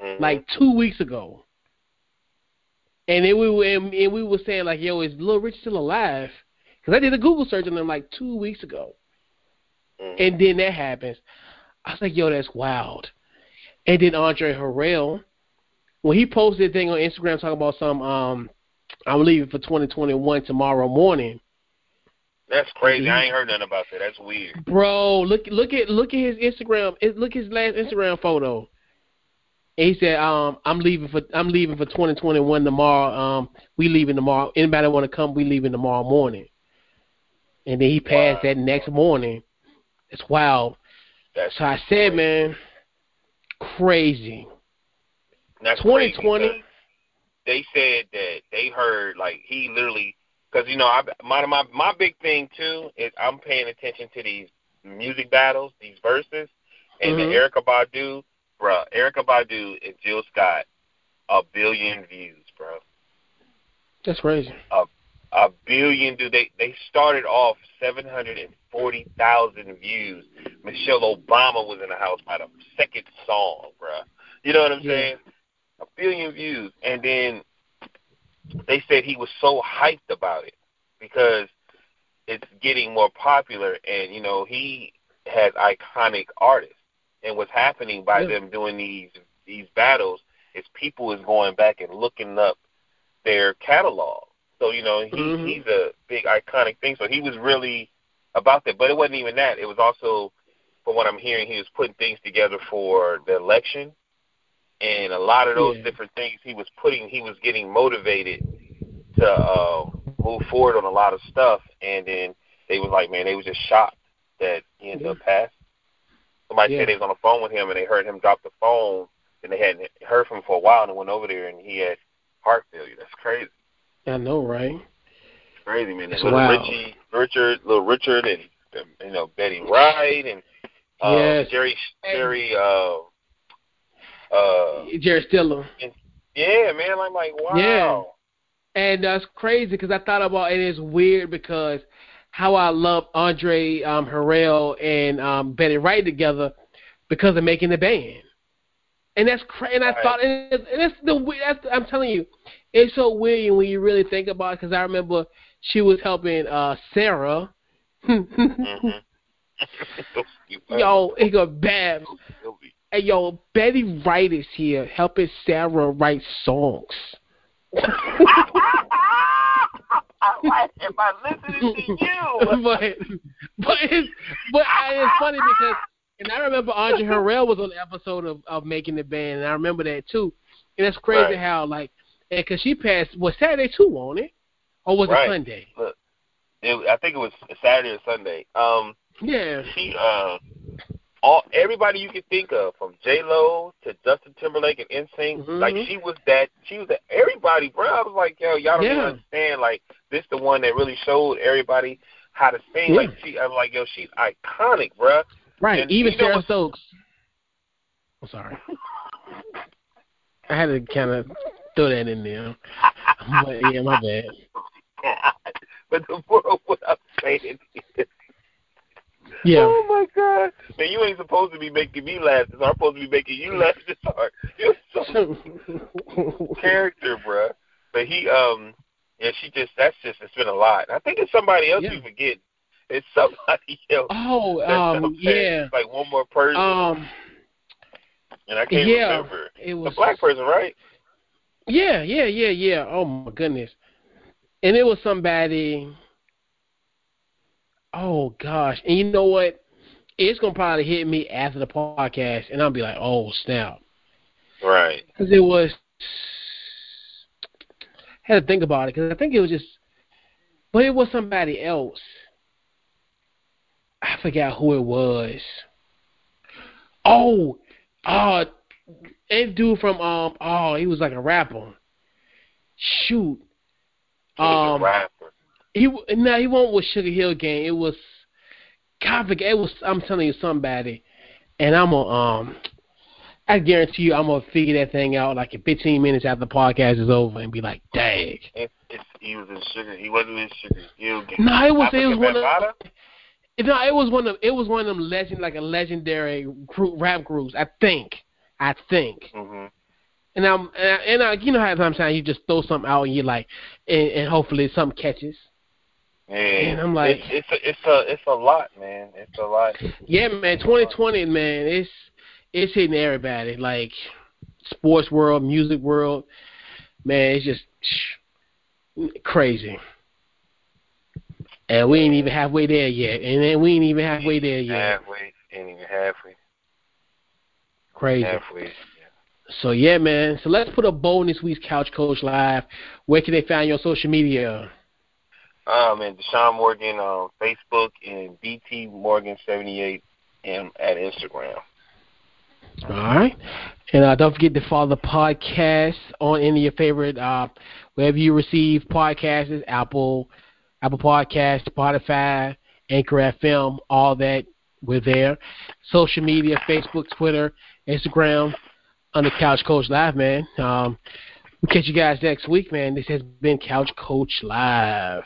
Speaker 3: Mhm.
Speaker 2: like two weeks ago. And then we were and, we were saying like, yo, is Little Rich still alive? Because I did a Google search on him like two weeks ago,
Speaker 3: Mhm.
Speaker 2: and then that happens. I was like, yo, that's wild. And then Andre Harrell, when he posted a thing on Instagram talking about some, um, I'm leaving for 2021 tomorrow morning.
Speaker 3: That's crazy. I ain't heard nothing about that. That's weird.
Speaker 2: Bro, look look at look at his Instagram. Look at his last Instagram photo. And he said, um, I'm leaving for I'm leaving for 2021 tomorrow. Um, we leaving tomorrow. Anybody want to come? We leaving tomorrow morning. And then he passed
Speaker 3: Wow.
Speaker 2: that next morning. It's wild.
Speaker 3: That's
Speaker 2: So I said, man, crazy.
Speaker 3: That's
Speaker 2: 2020.
Speaker 3: because They said that they heard like he literally because you know I my my my big thing too is I'm paying attention to these music battles, these verses, and
Speaker 2: Mhm.
Speaker 3: the Erykah Badu, bruh, Erykah Badu and Jill Scott, a billion views, bro.
Speaker 2: That's crazy.
Speaker 3: A a billion do they they started off seven hundred and forty thousand views. Michelle Obama was in the house by the second song, bruh. You know what I'm
Speaker 2: Yeah.
Speaker 3: saying? A billion views. And then they said he was so hyped about it because it's getting more popular and, you know, he has iconic artists. And what's happening by
Speaker 2: Yeah.
Speaker 3: them doing these these battles is people is going back and looking up their catalog. So, you know, he
Speaker 2: Mhm.
Speaker 3: he's a big iconic thing. So he was really about that. But it wasn't even that. It was also from what I'm hearing, he was putting things together for the election and a lot of those
Speaker 2: Yeah.
Speaker 3: different things he was putting he was getting motivated to uh move forward on a lot of stuff and then they was like man they was just shocked that he ended
Speaker 2: Yeah.
Speaker 3: up passing somebody
Speaker 2: Yeah.
Speaker 3: said they was on the phone with him and they heard him drop the phone and they hadn't heard from him for a while and went over there and he had heart failure that's crazy
Speaker 2: I know, right?
Speaker 3: it's crazy man
Speaker 2: It's
Speaker 3: little richie richard little richard and um, you know betty wright and uh
Speaker 2: Yes.
Speaker 3: jerry jerry uh uh
Speaker 2: Jared Stiller.
Speaker 3: Yeah, man. I'm like, wow.
Speaker 2: Yeah. And that's crazy because I thought about it is weird because how I love Andre um, Harrell and um, Betty Wright together because of making the band. And that's cra- and I
Speaker 3: Right.
Speaker 2: thought and it's, and it's the that's, I'm telling you, it's so weird when you really think about it because I remember she was helping uh, Sarah. (laughs)
Speaker 3: Mm-hmm. (laughs)
Speaker 2: yo, it go bad. Hey, yo, Betty Wright is here helping Sarah write songs.
Speaker 3: Why am I listening to you?
Speaker 2: but but it's but it's funny because and I remember Andre (laughs) Harrell was on the episode of, of making the band, and I remember that too. And it's crazy
Speaker 3: Right.
Speaker 2: how like and because she passed was Saturday too, wasn't it? Or was
Speaker 3: Right.
Speaker 2: it Sunday?
Speaker 3: It, I think it was Saturday or Sunday. Um,
Speaker 2: Yeah.
Speaker 3: she uh all everybody you could think of, from J Lo to Justin Timberlake and NSYNC.
Speaker 2: Mhm.
Speaker 3: Like she was that. She was that. Everybody, bro. I was like, yo, y'all don't even
Speaker 2: Yeah.
Speaker 3: understand. Like this, the one that really showed everybody how to sing.
Speaker 2: Yeah.
Speaker 3: Like she, I'm like, yo, she's iconic, bro.
Speaker 2: Right.
Speaker 3: And
Speaker 2: Even Sarah Stokes. I'm sorry. (laughs) I had to kind of throw that in there. But (laughs) yeah, my bad. (laughs)
Speaker 3: but the world, what I'm saying is,
Speaker 2: Yeah.
Speaker 3: oh my god, man, you ain't supposed to be making me laugh. This I'm supposed to be making you laugh. This hard. (laughs) You're so (laughs) character, bruh. But he, um, yeah, she just that's just it's been a lot. I think it's somebody else
Speaker 2: Yeah.
Speaker 3: you forget. It's somebody (laughs) else.
Speaker 2: oh,
Speaker 3: That's
Speaker 2: um,
Speaker 3: up
Speaker 2: yeah.
Speaker 3: It's like one more person,
Speaker 2: Um,
Speaker 3: and I can't
Speaker 2: yeah.
Speaker 3: remember.
Speaker 2: It
Speaker 3: The
Speaker 2: was
Speaker 3: black person, right?
Speaker 2: Yeah, yeah, yeah, yeah. Oh my goodness. And it was somebody. Oh gosh, and you know what? It's gonna probably hit me after the podcast, and I'll be like, "Oh snap!"
Speaker 3: Right.
Speaker 2: Because it was. I had to think about it because I think it was just, but it was somebody else. I forgot who it was. Oh, uh, that dude from um, oh, he was like a rapper. Shoot,
Speaker 3: He was
Speaker 2: um,
Speaker 3: a rapper.
Speaker 2: He no, he won't with Sugar Hill Gang. It was, forget. It was. I'm telling you, somebody, and I'm gonna um. I guarantee you, I'm gonna figure that thing out like in 15 minutes after the podcast is over, and be like, "Dang!"
Speaker 3: It, it's, he was in sugar. He wasn't in sugar. Hill Gang.
Speaker 2: No, it was it was one of no, it was one of it was one of them legend like a legendary group rap groups. I think, I think,
Speaker 3: Mhm.
Speaker 2: and I'm and, I, and I, you know how sometimes you just throw something out and you like, and, and hopefully something catches.
Speaker 3: Yeah.
Speaker 2: And I'm like-
Speaker 3: it's, it's a, it's a, it's a lot, man. It's a lot.
Speaker 2: Yeah, man, 2020, man, it's it's hitting everybody. Like sports world, music world, man, it's just crazy. And we ain't even halfway there yet. And then we ain't even halfway there yet.
Speaker 3: Halfway, ain't even halfway.
Speaker 2: Crazy.
Speaker 3: Halfway.
Speaker 2: So yeah, man. So let's put a bow in this week's Couch Coach Live. Where can they find you on social media?
Speaker 3: Um, and Deshaun Morgan on Facebook and BT Morgan seventy eight and at Instagram.
Speaker 2: All right. And uh, don't forget to follow the podcast on any of your favorite uh, wherever you receive podcasts, Apple, Apple Podcasts, Spotify, Anchor FM, all that. We're there. Social media, Facebook, Twitter, Instagram, under Couch Coach Live, man. Um, we'll catch you guys next week, man. This has been Couch Coach Live.